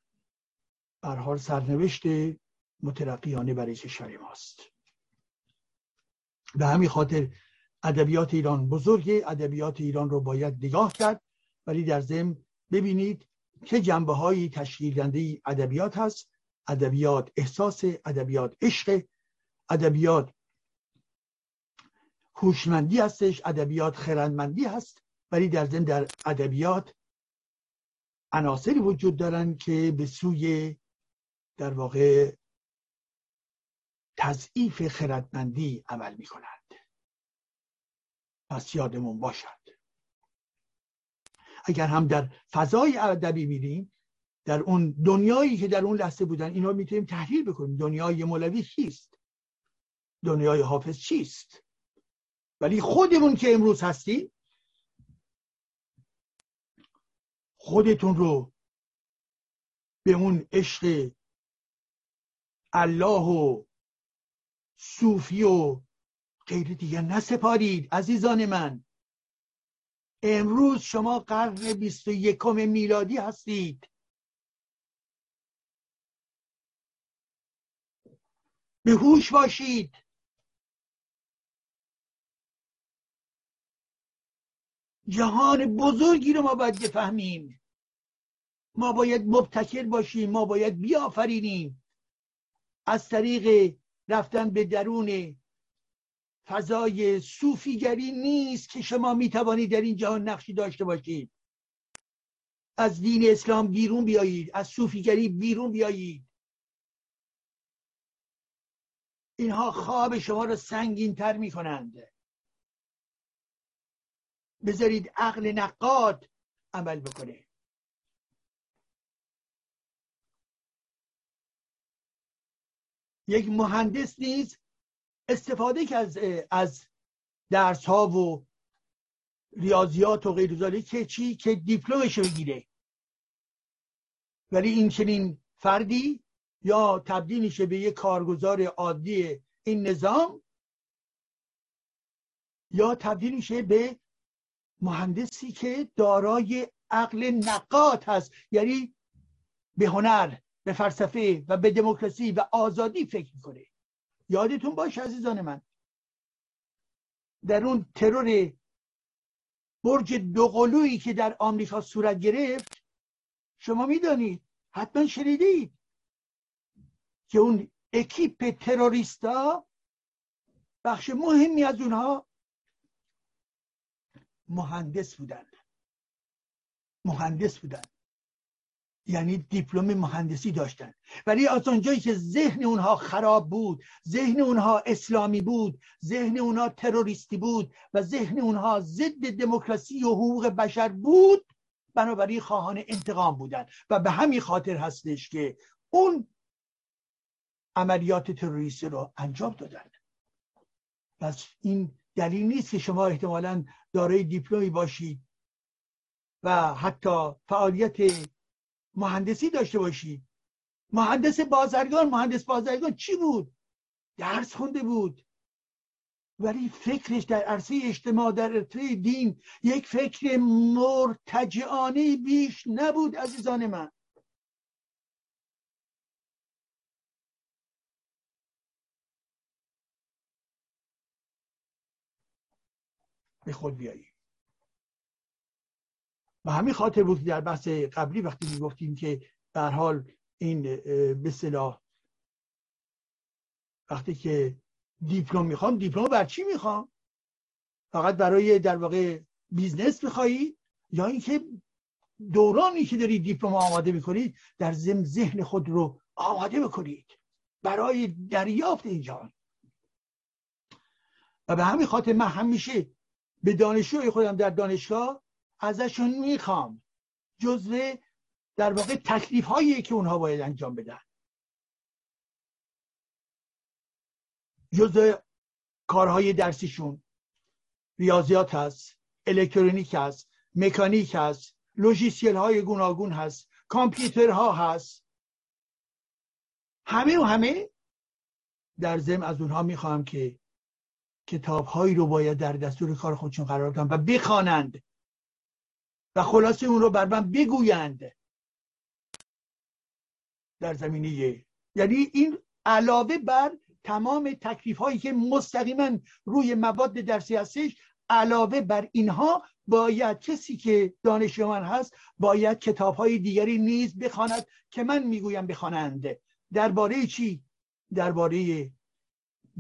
برحال سرنوشت مترقیانه برای کشور ماست. به همین خاطر ادبیات ایران بزرگ ادبیات ایران رو باید نگاه کرد. ولی در ضمن ببینید که جنبه های تشکیل دنده ادبیات هست. ادبیات احساس ادبیات عشق ادبیات هوشمندی هستش ادبیات خردمندی هست. ولی در ضمن در ادبیات عناصری وجود دارن که به سوی در واقع تضعیف خردمندی عمل می کنند پس یادمون باشد. اگر هم در فضای ادبی میریم در اون دنیایی که در اون لحظه بودن اینا می‌تونیم تحلیل بکنیم. دنیای مولوی چیست دنیای حافظ چیست؟ ولی خودمون که امروز هستیم خودتون رو به اون عشق الله و صوفی و غیر دیگر نسپارید عزیزان من. امروز شما قرن بیست و یکم میلادی هستید. به هوش باشید. جهان بزرگی رو ما باید بفهمیم. ما باید مبتکر باشیم ما باید بیافرینیم. از طریق رفتن به درون فضای صوفیگری نیست که شما می‌توانید در این جهان نقشی داشته باشید. از دین اسلام بیرون بیایید از صوفیگری بیرون بیایید. اینها خواب شما را سنگین تر می کنند بذارید عقل نقاد عمل بکنه. یک مهندس نیز استفاده که از از درس ها و ریاضیات و غیر که چی؟ که دیپلمش بگیره. ولی این چنین فردی یا تبدیل میشه به یک کارگزار عادی این نظام یا تبدیل میشه به مهندسی که دارای عقل نقاط هست یعنی به هنر. به فلسفه و به دموکراسی و آزادی فکر می‌کنه. یادتون باشه عزیزان من در اون ترور برج دوقلویی که در آمریکا صورت گرفت شما می‌دانید حتما شنیدید که اون اکیپ تروریستا بخش مهمی از اونها مهندس بودن. مهندس بودن. یعنی دیپلم مهندسی داشتن. ولی از آنجایی که ذهن اونها خراب بود ذهن اونها اسلامی بود ذهن اونها تروریستی بود و ذهن اونها ضد دموکراسی و حقوق بشر بود بنابراین خواهان انتقام بودن. و به همین خاطر هستش که اون عملیات تروریستی رو انجام دادن. پس این دلیل نیست که شما احتمالا دارای دیپلمی باشید و حتی فعالیت مهندسی داشته باشید مهندس بازرگان مهندس بازرگان چی بود؟ درس خونده بود. ولی فکرش در عرصه اجتماع در عرصه دین یک فکر مرتجعانه بیش نبود عزیزان من. به خود بیایی. و همین خاطر بود در بحث قبلی وقتی می‌گفتیم که در حال این به صلاح وقتی که دیپلم می‌خوام دیپلم بر چی می‌خوام؟ فقط برای در واقع business میخوایی؟ یا اینکه دورانی که دارید دیپلم آماده می‌کنید در ضمن ذهن خود رو آماده بکنید؟ برای دریافت این جهان. و به همین خاطر من همیشه به دانشجوی خودم در دانشگاه ازشون می‌خوام. جزو در واقع تکلیف هایی که اونها باید انجام بدن. جزء کارهای درسیشون. ریاضیات هست الکترونیک هست مکانیک هست لوژیسیل های گوناگون هست کامپیوترها هست. همه و همه در زم از اونها می‌خواهم که کتاب هایی رو باید در دستور کار خودشون قرار بدن و بخوانند. و خلاصه اون رو بر من بگویند در زمینه یعنی این علاوه بر تمام تکلیف هایی که مستقیما روی مواد درسی هستش علاوه بر اینها باید کسی که دانش من هست باید کتاب های دیگری نیز بخواند که من می‌گویم بخوانند. درباره چی؟ درباره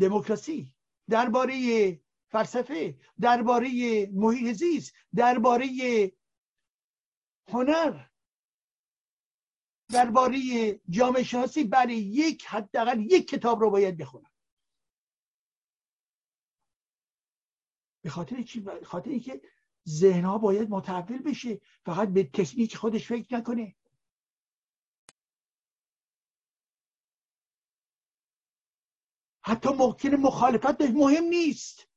دموکراسی درباره فلسفه درباره محیط زیست درباره هنر. درباره جامعه شناسی برای یک حداقل یک کتاب رو باید بخونم. به خاطر چی؟ به خاطر اینکه ذهن باید متحول بشه. فقط به تکنیک خودش فکر نکنه. حتی ممکن مخالفت مهم نیست.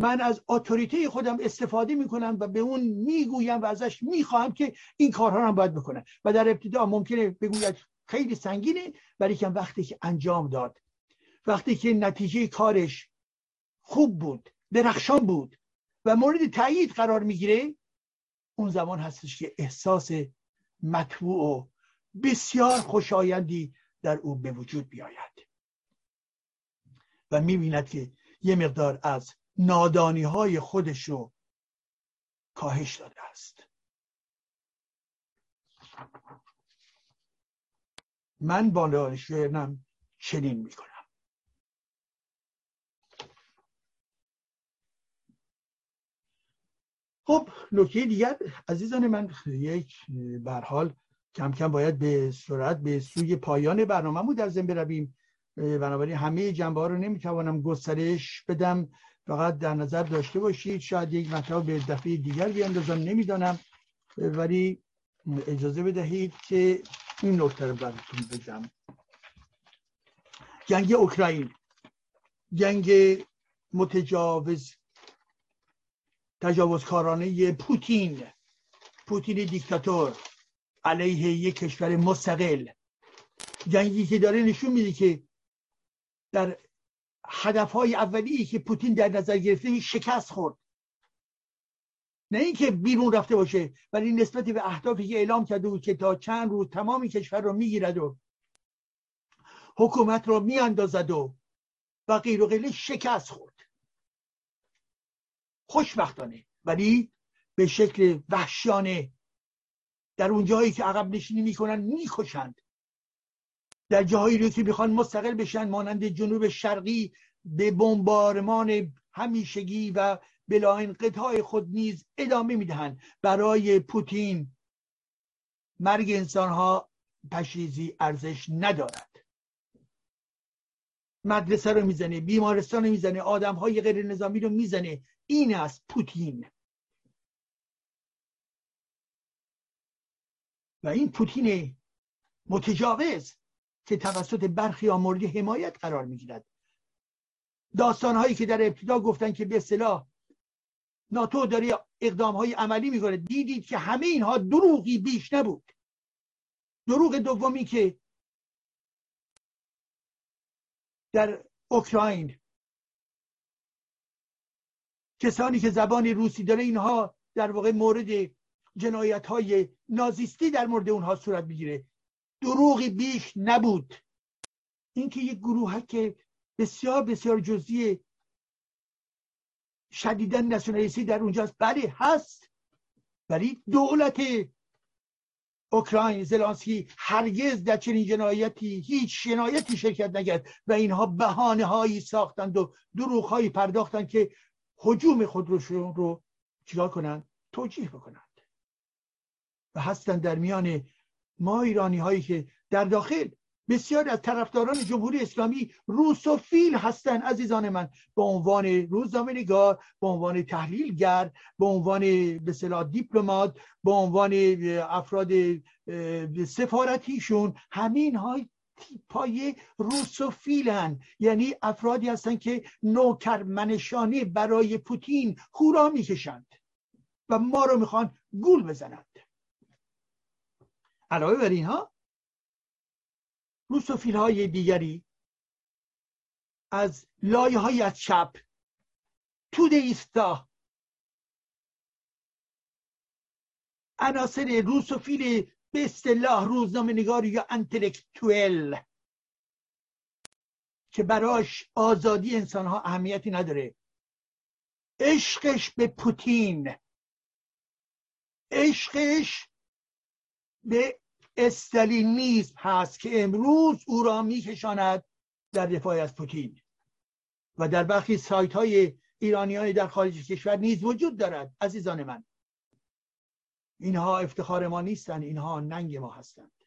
من از اتوریته خودم استفاده می‌کنم و به اون می‌گویم و ازش می‌خواهم که این کارها رو باید بکنه و در ابتدا ممکنه بگوید خیلی سنگینه ولی که وقتی که انجام داد. وقتی که نتیجه کارش خوب بود درخشان بود و مورد تایید قرار می‌گیره اون زمان هستش که احساس مطبوع و بسیار خوشایندی در او به وجود بیاید. و می‌بیند که یه مقدار از نادانی های خودش رو کاهش داده است. من با دانشجویم چنین می‌کنم. خب نکته دیگر عزیزان من یک برحال کم کم باید به سرعت به سوی پایان برنامه در زن برویم. بنابراین همه جنبه ها رو نمی‌توانم گسترش بدم. فقط در نظر داشته باشید شاید یک مطلب به دفعه دیگر بیاندازم نمی‌دانم. ولی اجازه بدهید که این نکته رو براتون بگم. جنگ اوکراین. جنگ متجاوز تجاوزکارانه پوتین. پوتین دیکتاتور علیه یک کشور مستقل. جنگی که داره نشون میده که در هدف های اولی که پوتین در نظر گرفته شکست خورد. نه اینکه بیرون رفته باشه ولی نسبت به اهدافی که اعلام کرده بود که تا چند روز تمامی کشور رو می‌گیرد و حکومت رو میاندازد و و غیر و غیره شکست خورد. خوشبختانه. ولی به شکل وحشیانه در اون جایی که عقب نشینی می‌کنن می‌کشند. در جاهایی رو که می‌خوان مستقل بشن مانند جنوب شرقی به بمبارمان همیشگی و بلا انقطاع خود نیز ادامه می‌دهند. برای پوتین مرگ انسان ها پشیزی ارزش ندارد. مدرسه رو می‌زنه بیمارستان رو می‌زنه آدم های غیر نظامی رو می‌زنه. این است پوتین. و این پوتین متجاوز. توسط برخی مورد حمایت قرار می‌گیرد. داستان هایی که در ابتدا گفتن که به اصطلاح ناتو داره اقدام های عملی می‌کنه دیدید که همه اینها دروغی بیش نبود. دروغ دومی که در اوکراین کسانی که زبان روسی داره اینها در واقع مورد جنایت های نازیستی در مورد اونها صورت می‌گیره. دروغی بیش نبود. اینکه یک گروه که بسیار بسیار جزئی شدیدن نسیونالیستی در اونجاست بله هست. ولی دولت اوکراین زلانسکی هرگز در چنین جنایتی هیچ جنایتی شرکت نکرد و اینها بهانه هایی ساختند و دروغ هایی پرداختند که حجوم خود رو رو چیکار کنند؟ توجیه بکنند. و هستند در میان ما ایرانی هایی که در داخل بسیار از طرفداران جمهوری اسلامی روسوفیل هستند عزیزان من. به عنوان روزنامه نگار به عنوان تحلیلگر به عنوان به صلاح دیپلمات به عنوان افراد سفارتیشون همین های پای روسوفیلن یعنی افرادی هستند که نوکر منشانه برای پوتین هورا می‌کشند و ما رو می‌خوان گول بزنند. علاوه بر اینها روسوفیل های دیگری از لایه های از چپ توده ایستا عناصر روسوفیل به اصطلاح روزنامه نگاری یا انتلکتوئل که براش آزادی انسان ها اهمیتی نداره. عشقش به پوتین. عشقش به استالینیزم هست که امروز او را میکشاند در دفاع از پوتین. و در برخی سایت های ایرانی در خارج کشور نیز وجود دارد عزیزان من. اینها افتخار ما نیستند اینها ننگ ما هستند.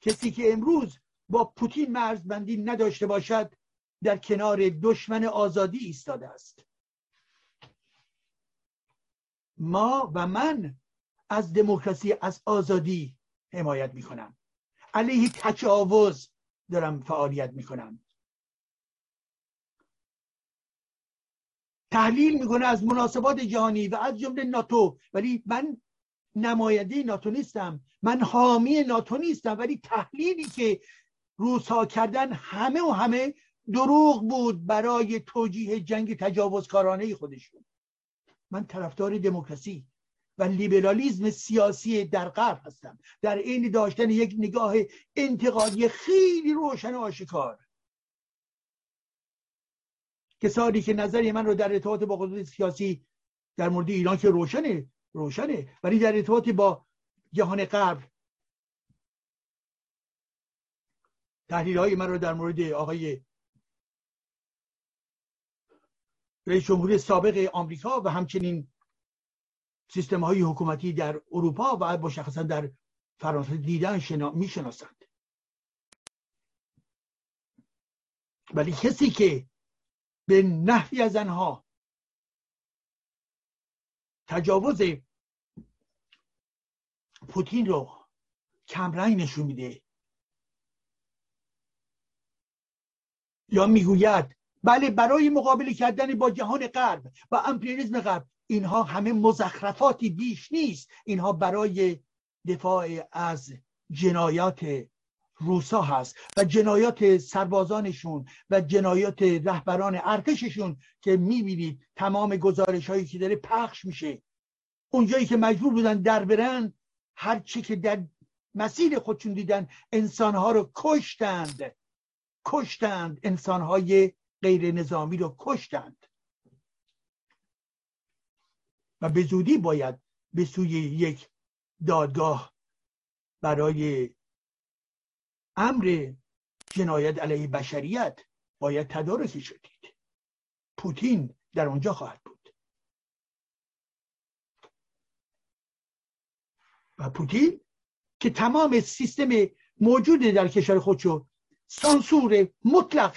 کسی که امروز با پوتین مرزبندی نداشته باشد در کنار دشمن آزادی ایستاده است. ما و من از دموکراسی از آزادی حمایت می‌کنم. علیه تجاوز دارم فعالیت می‌کنم. تحلیل می‌کنه از مناسبات جهانی و از جمله ناتو. ولی من نماینده ناتو نیستم. من حامی ناتو نیستم. ولی تحلیلی که روزها کردن همه و همه دروغ بود برای توجیه جنگ تجاوزکارانه خودشون. من طرفدار دموکراسی و لیبرالیزم سیاسی در غرب هستم. در این داشتن یک نگاه انتقادی خیلی روشن و آشکار. کسانی که نظری من رو در ارتباط با قدرت سیاسی در مورد ایران که روشنه روشنه. ولی در ارتباط با جهان غرب تحلیل های من رو در مورد آقای رئیس جمهوری سابق آمریکا و همچنین سیستم های حکومتی در اروپا و مشخصا در فرانسه دیدن شنا... می‌شناسند. ولی کسی که به نحوی از آنها تجاوز پوتین رو کمرنگ نشون میده یا می‌گوید بله برای مقابله کردن با جهان غرب و امپریالیسم غرب اینها همه مزخرفاتی بیش نیست. اینها برای دفاع از جنایات روسا هست و جنایات سربازانشون و جنایات رهبران ارتششون که می‌بینید تمام گزارش هایی که داره پخش میشه. اونجایی که مجبور بودن در برن هر چی که در مسیر خودشون دیدن انسانها رو کشتند. کشتند انسانهای غیر نظامی رو کشتند. و به زودی باید به سوی یک دادگاه برای امر جنایت علیه بشریت باید تدارکی شدید. پوتین در اونجا خواهد بود. و پوتین که تمام سیستم موجود در کشور خودشو سانسور مطلق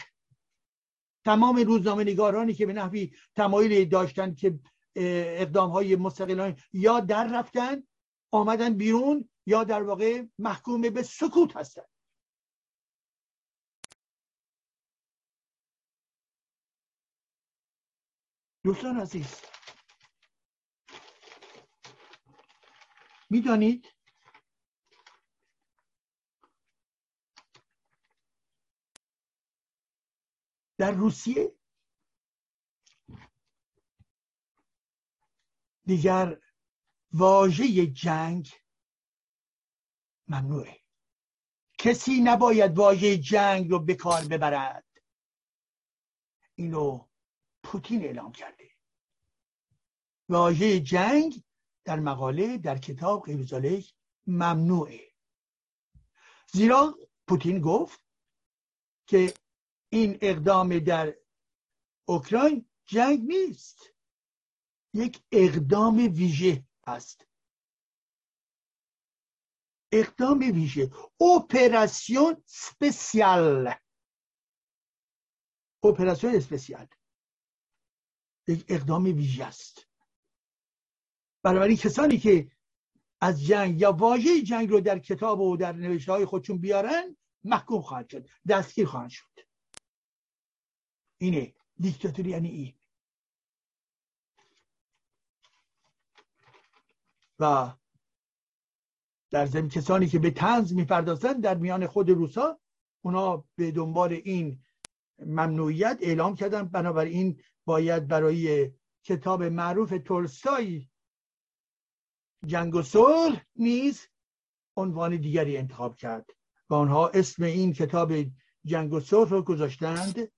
تمام روزنامه نگارانی که به نحوی تمایل داشتن که اقدام های مستقلان یا در رفتن آمدن بیرون یا در واقع محکوم به سکوت هستند دوستان عزیز می‌دانید در روسیه دیگر واژه جنگ ممنوعه. کسی نباید واژه جنگ رو به کار ببرد. اینو پوتین اعلام کرده. واژه جنگ در مقاله در کتاب غیرزالک ممنوعه. زیرا پوتین گفت که این اقدام در اوکراین جنگ نیست. یک اقدام ویژه است. اقدام ویژه. اپراسیون سپسیال. اپراسیون اسپسیال یک اقدام ویژه است. بنابراین کسانی که از جنگ یا واژه جنگ رو در کتاب و در نوشته های خودشون بیارن محکوم خواهد شد. دستگیر خواهند شد. اینه. دیکتاتوری یعنی این و در ضمن کسانی که به تنز می‌پردازند در میان خود روسا اونا به دنبال این ممنوعیت اعلام کردن بنابراین باید برای کتاب معروف تولستای جنگ و صلح نیز عنوان دیگری انتخاب کرد. و آنها اسم این کتاب جنگ و صلح رو گذاشتند.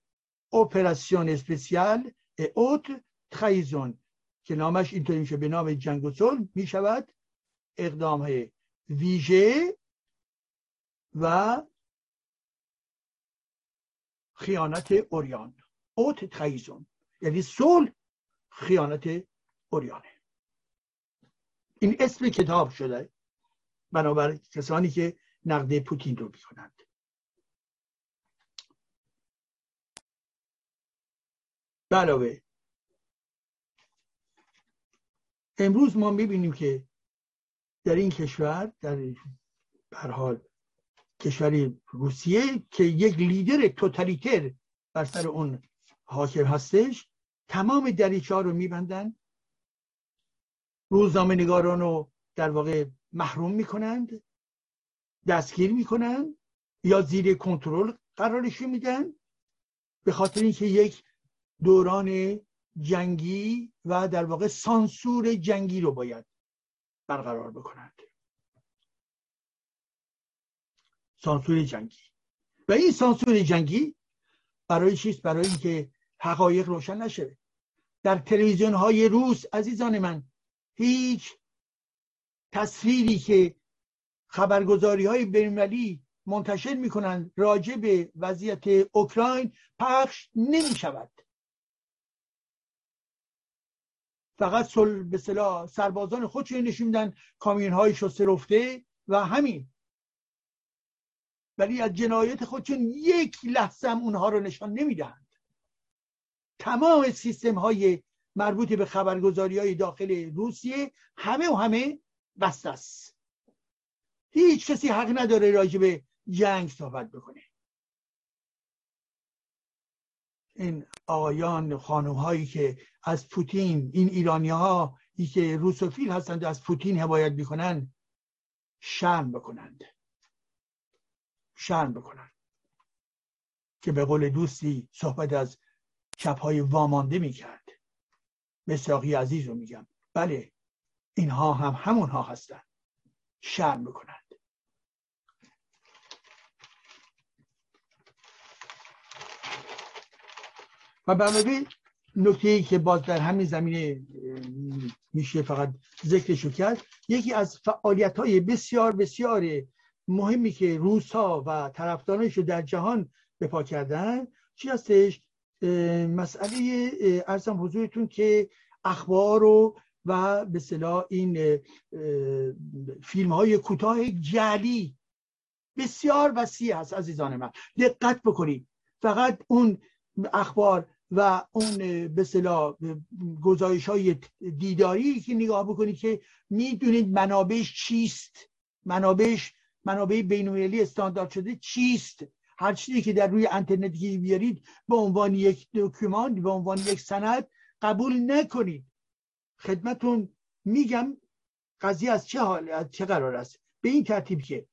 اپراسیون اسپسیال اوت تخیزون که نامش اینطوری میشه به نام جنگ و صلح می‌شود اقدام های ویژه و خیانت اوریان اوت تخیزون یعنی صلح خیانت اوریانه این اسم کتاب شده بنابر کسانی که نقد پوتین رو علاوه. امروز ما می‌بینیم که در این کشور در هر حال کشور روسیه که یک لیدر توتالیتر بر سر اون حاکم هستش تمام دریچه ها رو میبندن روزنامه نگاران رو در واقع محروم می‌کنند دستگیر می‌کنند یا زیر کنترل قرارش میدن به خاطر اینکه یک دوران جنگی و در واقع سانسور جنگی رو باید برقرار بکنند سانسور جنگی. و این سانسور جنگی برای چیست برای اینکه حقایق روشن نشه. در تلویزیون های روس عزیزان من هیچ تصویری که خبرگزاری های بینالمللی منتشر می‌کنند راجع به وضعیت اوکراین پخش نمی شود فقط سل به صلاح سربازان خودشون نشون میدن کامیون های شسته رفته و همین. ولی از جنایت خودشون یک لحظه هم اونها رو نشان نمی‌دهند. تمام سیستم های مربوط به خبرگزاری های داخل روسیه همه و همه بسته است. هیچ کسی حق نداره راجع به جنگ صحبت بکنه. این آقایان خانوم هایی که از پوتین. این ایرانی ها که روسوفیل هستند از پوتین حمایت می‌کنن شرم بکنند. شرم بکنند. که به قول دوستی صحبت از چپ وامانده می‌کرد. مساقی عزیز رو میگم. بله اینها هم همونها هستند شرم بکنند. و بنابراین نکته ای که باز در همین زمینه میشه فقط ذکرشو کرد یکی از فعالیت های بسیار بسیار مهمی که روس ها و طرفدارانش در جهان بپا کردن چی هستش؟ مسئله ارزم حضورتون که اخبار و و به صلاح این فیلم های کوتاه جلی بسیار وسیع هست عزیزان من. دقت بکنید. فقط اون اخبار و اون به صلاح گزارش های دیداری که نگاه بکنید که می‌دونید منابعش چیست. منابعش منابع بینالمللی استاندارد شده چیست. هر چیزی که در روی اینترنت بیارید به عنوان یک دکومان به عنوان یک سند قبول نکنید. خدمتون میگم قضیه از چه حال از چه قرار است؟ به این ترتیب که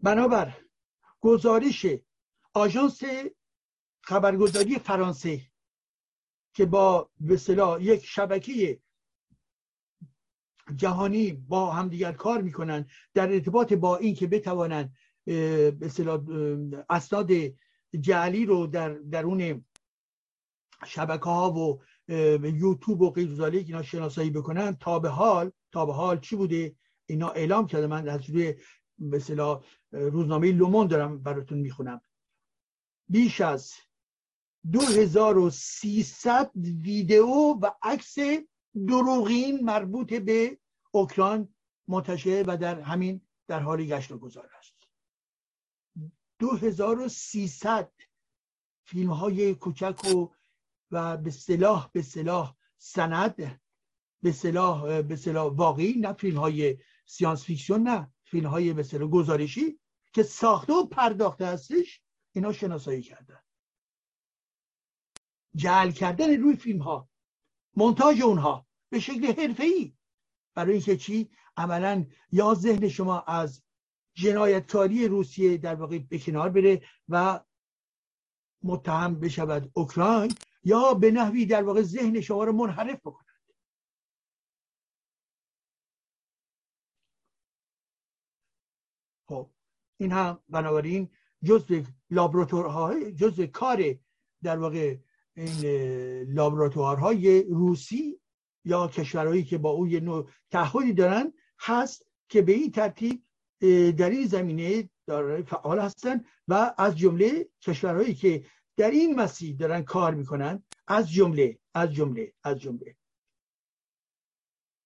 بنابر گزارش آژانس خبرگزاری فرانسه که با به یک شبکه جهانی با همدیگر کار می‌کنن در ارتباط با این که بتوانند به اسناد جعلی رو در درون شبکه ها و یوتیوب و غیر اینا شناسایی بکنن تا به حال تا به حال چی بوده؟ اینا اعلام کرده. من از روی مثلا روزنامه لومون دارم براتون می‌خونم. بیش از 2300 ویدئو و عکس دروغین مربوط به اوکراین منتشر و در همین در حال گشت و گذار است. 2300 فیلم های کوچک و و به صلاح به صلاح سند به اصطلاح به اصطلاح واقعی نه فیلم های science fiction نه فیلم های به اصطلاح گزارشی که ساخته و پرداخته هستش اینا شناسایی کردن. جعل کردن روی فیلم ها مونتاژ اونها به شکل ای برای اینکه چی؟ عملا یا ذهن شما از جنایتکاری روسیه در واقع به کنار بره و متهم بشود اوکراین یا به نحوی در واقع ذهن شما رو منحرف بکنند خب این هم بنابراین جزء لابراتورهای جزء کار در واقع این لابراتوارهای روسی یا کشورهایی که با او یه نوع تعهدی دارن هست که به این ترتیب در این زمینه فعال هستن و از جمله کشورهایی که در این مسیر دارن کار می‌کنن از جمله از جمله از جمله.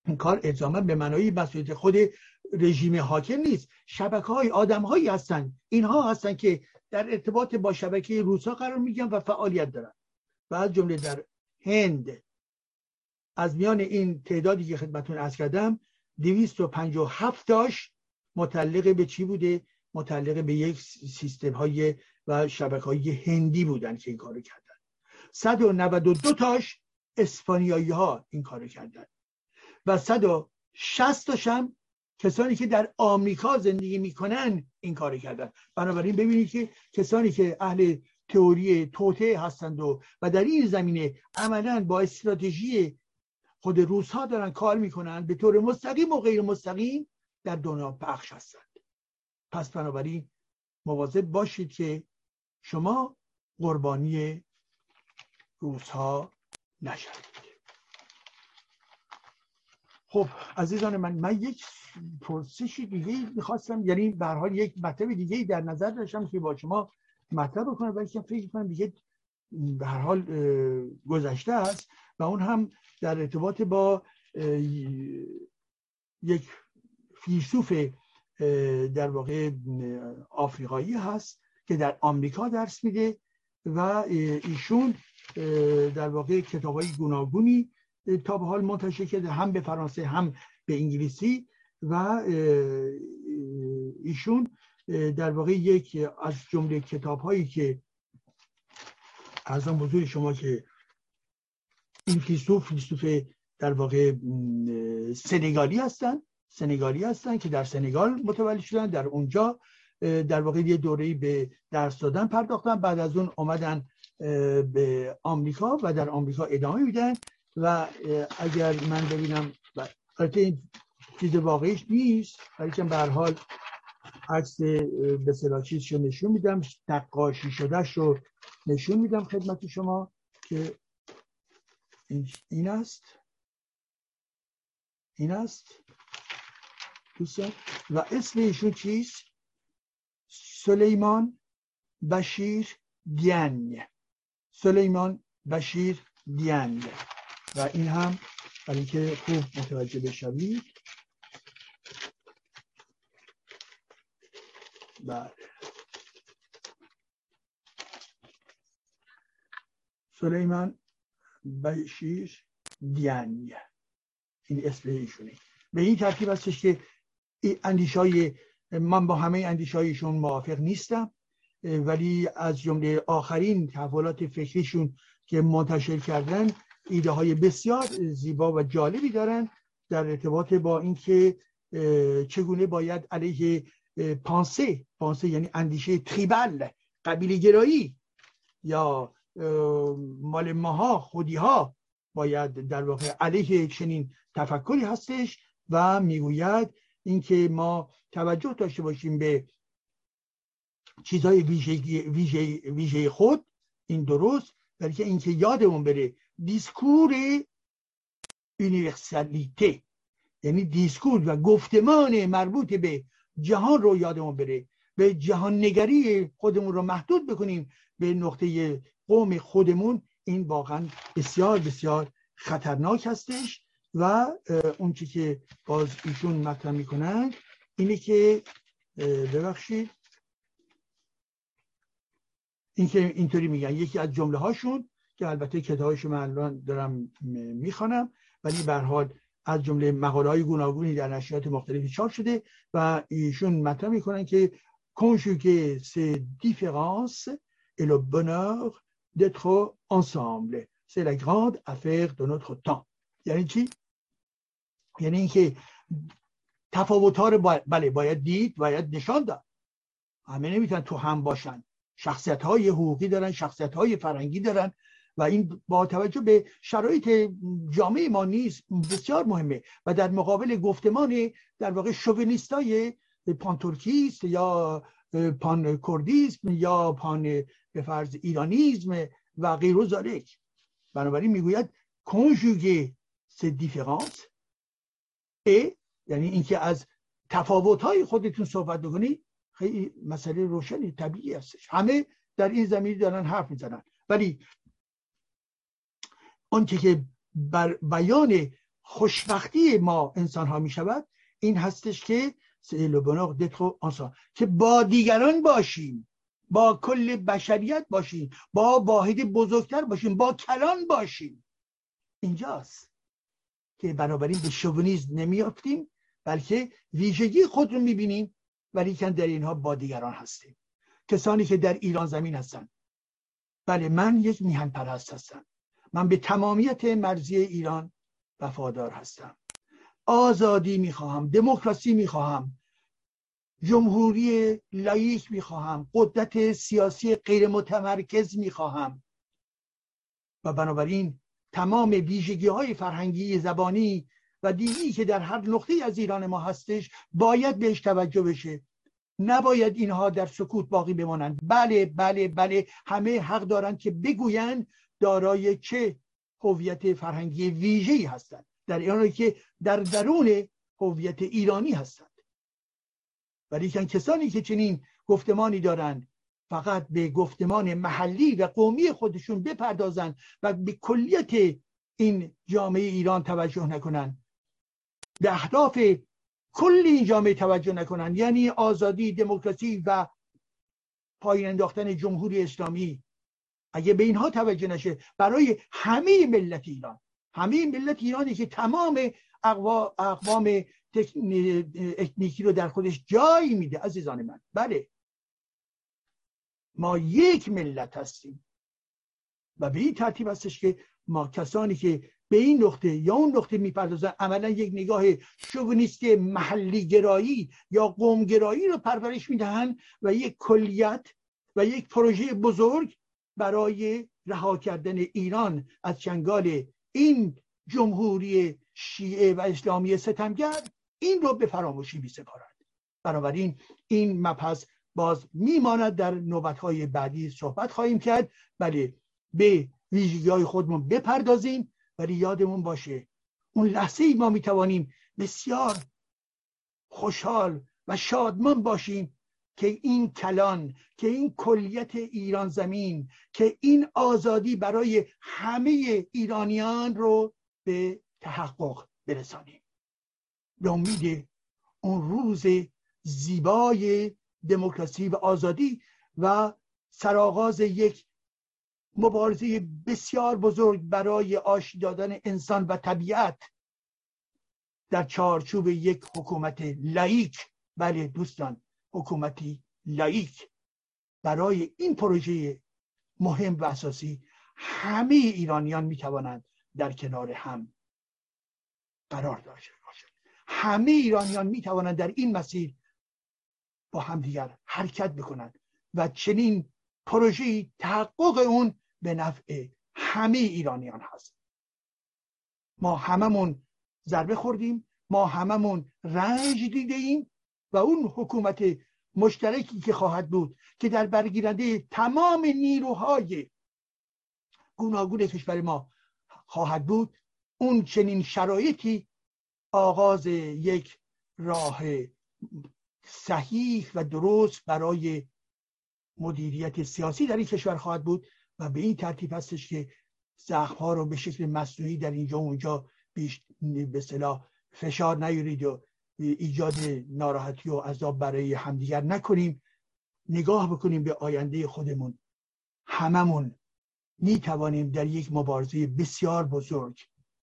این کار الزاما به معنای مسئولیت خود رژیم حاکم نیست. شبکه های آدم هایی هستن. اینها هستن که در ارتباط با شبکه روسا قرار میگن و فعالیت دارن. و از جمله در هند از میان این تعدادی که خدمتون ارز کردم 257 تاش متعلق به چی بوده؟ متعلق به یک سیستم های و شبکه های هندی بودن که این کارو کردن. 192 تاش اسپانیایی ها این کارو کردن. و 160 تاش هم کسانی که در آمریکا زندگی می‌کنن این کار کردن. بنابراین ببینید که کسانی که اهل تئوری توته هستند و و در این زمینه عملا با استراتژی خود روس ها دارن کار می‌کنن به طور مستقیم و غیر مستقیم در دنیا پخش هستند. پس بنابراین مواظب باشید که شما قربانی روس ها نشوید. خب عزیزان من من یک پرسشی دیگه می‌خواستم یعنی به حال یک مطلب دیگه در نظر داشتم که با شما مطلب بکنم ولی فکر کنم دیگه به هر حال گذشته است و اون هم در ارتباط با یک فیلسوف در واقع آفریقایی هست که در آمریکا درس میده و ایشون در واقع کتاب های گوناگونی تا به حال منتشر کرده هم به فرانسه هم به انگلیسی و ایشون در واقع یک از جمله کتاب هایی که از بزرگ شما که این فیلسوف فیلسوف در واقع سنگالی هستن سنگالی هستن که در سنگال متولد شدن در اونجا در واقع یه دوره به درس دادن پرداختن. بعد از اون آمدن به آمریکا و در آمریکا ادامه میدن. و اگر من ببینم البته این چیز واقعیش نیست ولی به حال عکس به رو نشون میدم نقاشی شدهش رو نشون میدم خدمت شما که این است. این است. و اسم ایشون چیست؟ سلیمان بشیر دیان سلیمان بشیر دیان و این هم برای که خوب متوجه بشوید بله. سلیمان بشیر دیان این اسم ایشونه به این ترتیب هستش که اندیشای من با همه اندیشایشون موافق نیستم ولی از جمله آخرین تحولات فکریشون که منتشر کردن ایده های بسیار زیبا و جالبی دارن در ارتباط با اینکه چگونه باید علیه پانسه پانسه یعنی اندیشه تریبل قبیله گرایی. یا مال ماها خودی ها باید در واقع علیه چنین تفکری هستش و می‌گوید اینکه ما توجه داشته باشیم به چیزهای ویژه, ویژه خود. این درست. بلکه اینکه یادمون بره دیسکور یونیورسالیته. یعنی دیسکور و گفتمان مربوط به جهان رو یادمون بره. به جهان نگری خودمون رو محدود بکنیم. به نقطه قوم خودمون این واقعا بسیار بسیار خطرناک هستش و اون چی که باز ایشون مطرح می‌کنن اینه که ببخشید. این که اینطوری میگن. یکی از جمله هاشون که البته کتابش من الان دارم می‌خوانم ولی به حال از جمله مقاله های گوناگونی در نشریات مختلفی چاپ شده و ایشون مطرح می‌کنن که conjuguer ces différences et le bonheur d'être ensemble. C'est la grande affaire de notre temps. یعنی چی؟ یعنی اینکه تفاوت ها رو بله باید دید باید نشان داد همه نمی‌تونن تو هم باشن شخصیت های حقوقی دارن شخصیت های فرنگی دارن و این با توجه به شرایط جامعه ما نیست بسیار مهمه و در مقابل گفتمان در واقع شوونیستای پان ترکیست یا پان کردیسم یا پان به فرض ایرانیزم و غیر و ذالک بنابراین می‌گوید کنجوگه سه دیفرانس ای یعنی اینکه از تفاوت های خودتون صحبت بکنید خیلی مسئله روشنی طبیعی هستش. همه در این زمینی دارن حرف می‌زنن. ولی آنچه که بر بیان خوشبختی ما انسان ها می شود این هستش که که با دیگران باشیم با کل بشریت باشیم با واحد بزرگتر باشیم با کلان باشیم. اینجاست که بنابراین به شوونیزم نمیافتیم بلکه ویژگی خود رو می‌بینیم ولی که در اینها با دیگران هستیم. کسانی که در ایران زمین هستن بله من یک میهن پرست هستم. من به تمامیت مرزی ایران وفادار هستم. آزادی می‌خواهم دموکراسی می‌خواهم جمهوری لایک می‌خواهم قدرت سیاسی غیر متمرکز می‌خواهم. و بنابراین تمام ویژگی های فرهنگی زبانی و دینی که در هر نقطه از ایران ما هستش باید بهش توجه بشه. نباید اینها در سکوت باقی بمانند. بله بله بله همه حق دارند که بگویند دارای چه هویت فرهنگی ویژه‌ای هستند. در ایران که در درون هویت ایرانی هستند. ولی کسانی که چنین گفتمانی دارند فقط به گفتمان محلی و قومی خودشون بپردازند و به کلیت این جامعه ایران توجه نکنند. به اهداف کل این جامعه توجه نکنند. یعنی آزادی دموکراسی و پایین انداختن جمهوری اسلامی. اگه به اینها توجه نشه برای همه ملت ایران. همه ملت ایرانی که تمام اقوام اکنیکی رو در خودش جای میده عزیزان من. بله. ما یک ملت هستیم. و به این ترتیب هستش که ما کسانی که به این نقطه یا اون نقطه می‌پردازن عملا یک نگاه شوونیستی محلی گرایی یا قوم گرایی رو پرورش می‌دهن و یک کلیت و یک پروژه بزرگ برای رها کردن ایران از چنگال این جمهوری شیعه و اسلامی ستمگر این رو به فراموشی می سپارد بنابراین این مبحث باز میماند در نوبتهای بعدی صحبت خواهیم کرد. بله به ویژگی های خودمون بپردازیم ولی یادمون باشه اون لحظه ای ما می‌توانیم بسیار خوشحال و شادمان باشیم که این کلان که این کلیت ایران زمین که این آزادی برای همه ایرانیان رو به تحقق برسانیم. به امید اون روز زیبای دموکراسی و آزادی و سرآغاز یک مبارزه بسیار بزرگ برای آشتی دادن انسان و طبیعت در چارچوب یک حکومت لایک. بله دوستان حکومتی لایک برای این پروژه مهم و اساسی همه ایرانیان می توانند در کنار هم قرار داشته باشند. همه ایرانیان می توانند در این مسیر با همدیگر حرکت بکنند و چنین پروژه تحقق اون به نفع همه ایرانیان هست. ما هممون ضربه خوردیم ما هممون رنج دیده ایم و اون حکومت مشترکی که خواهد بود که در برگیرنده تمام نیروهای گوناگون کشور ما خواهد بود اون چنین شرایطی آغاز یک راه صحیح و درست برای مدیریت سیاسی در این کشور خواهد بود و به این ترتیب هستش که زخم ها رو به شکل مصنوعی در اینجا و اونجا بیش به فشار نیارید و ایجاد ناراحتی و عذاب برای همدیگر نکنیم. نگاه بکنیم به آینده خودمون. هممون می توانیم در یک مبارزه بسیار بزرگ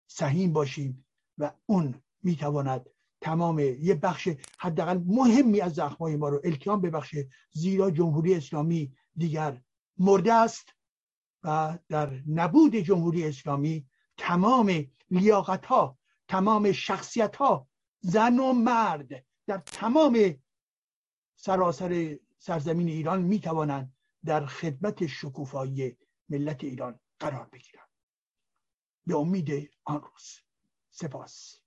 سهیم باشیم و اون می تواند تمام یه بخش حداقل مهمی از زخمای ما رو التیام ببخشه زیرا جمهوری اسلامی دیگر مرده است و در نبود جمهوری اسلامی تمام لیاقت ها تمام شخصیت ها زن و مرد در تمام سراسر سرزمین ایران می توانند در خدمت شکوفایی ملت ایران قرار بگیرند. به امید آن روز. سپاس.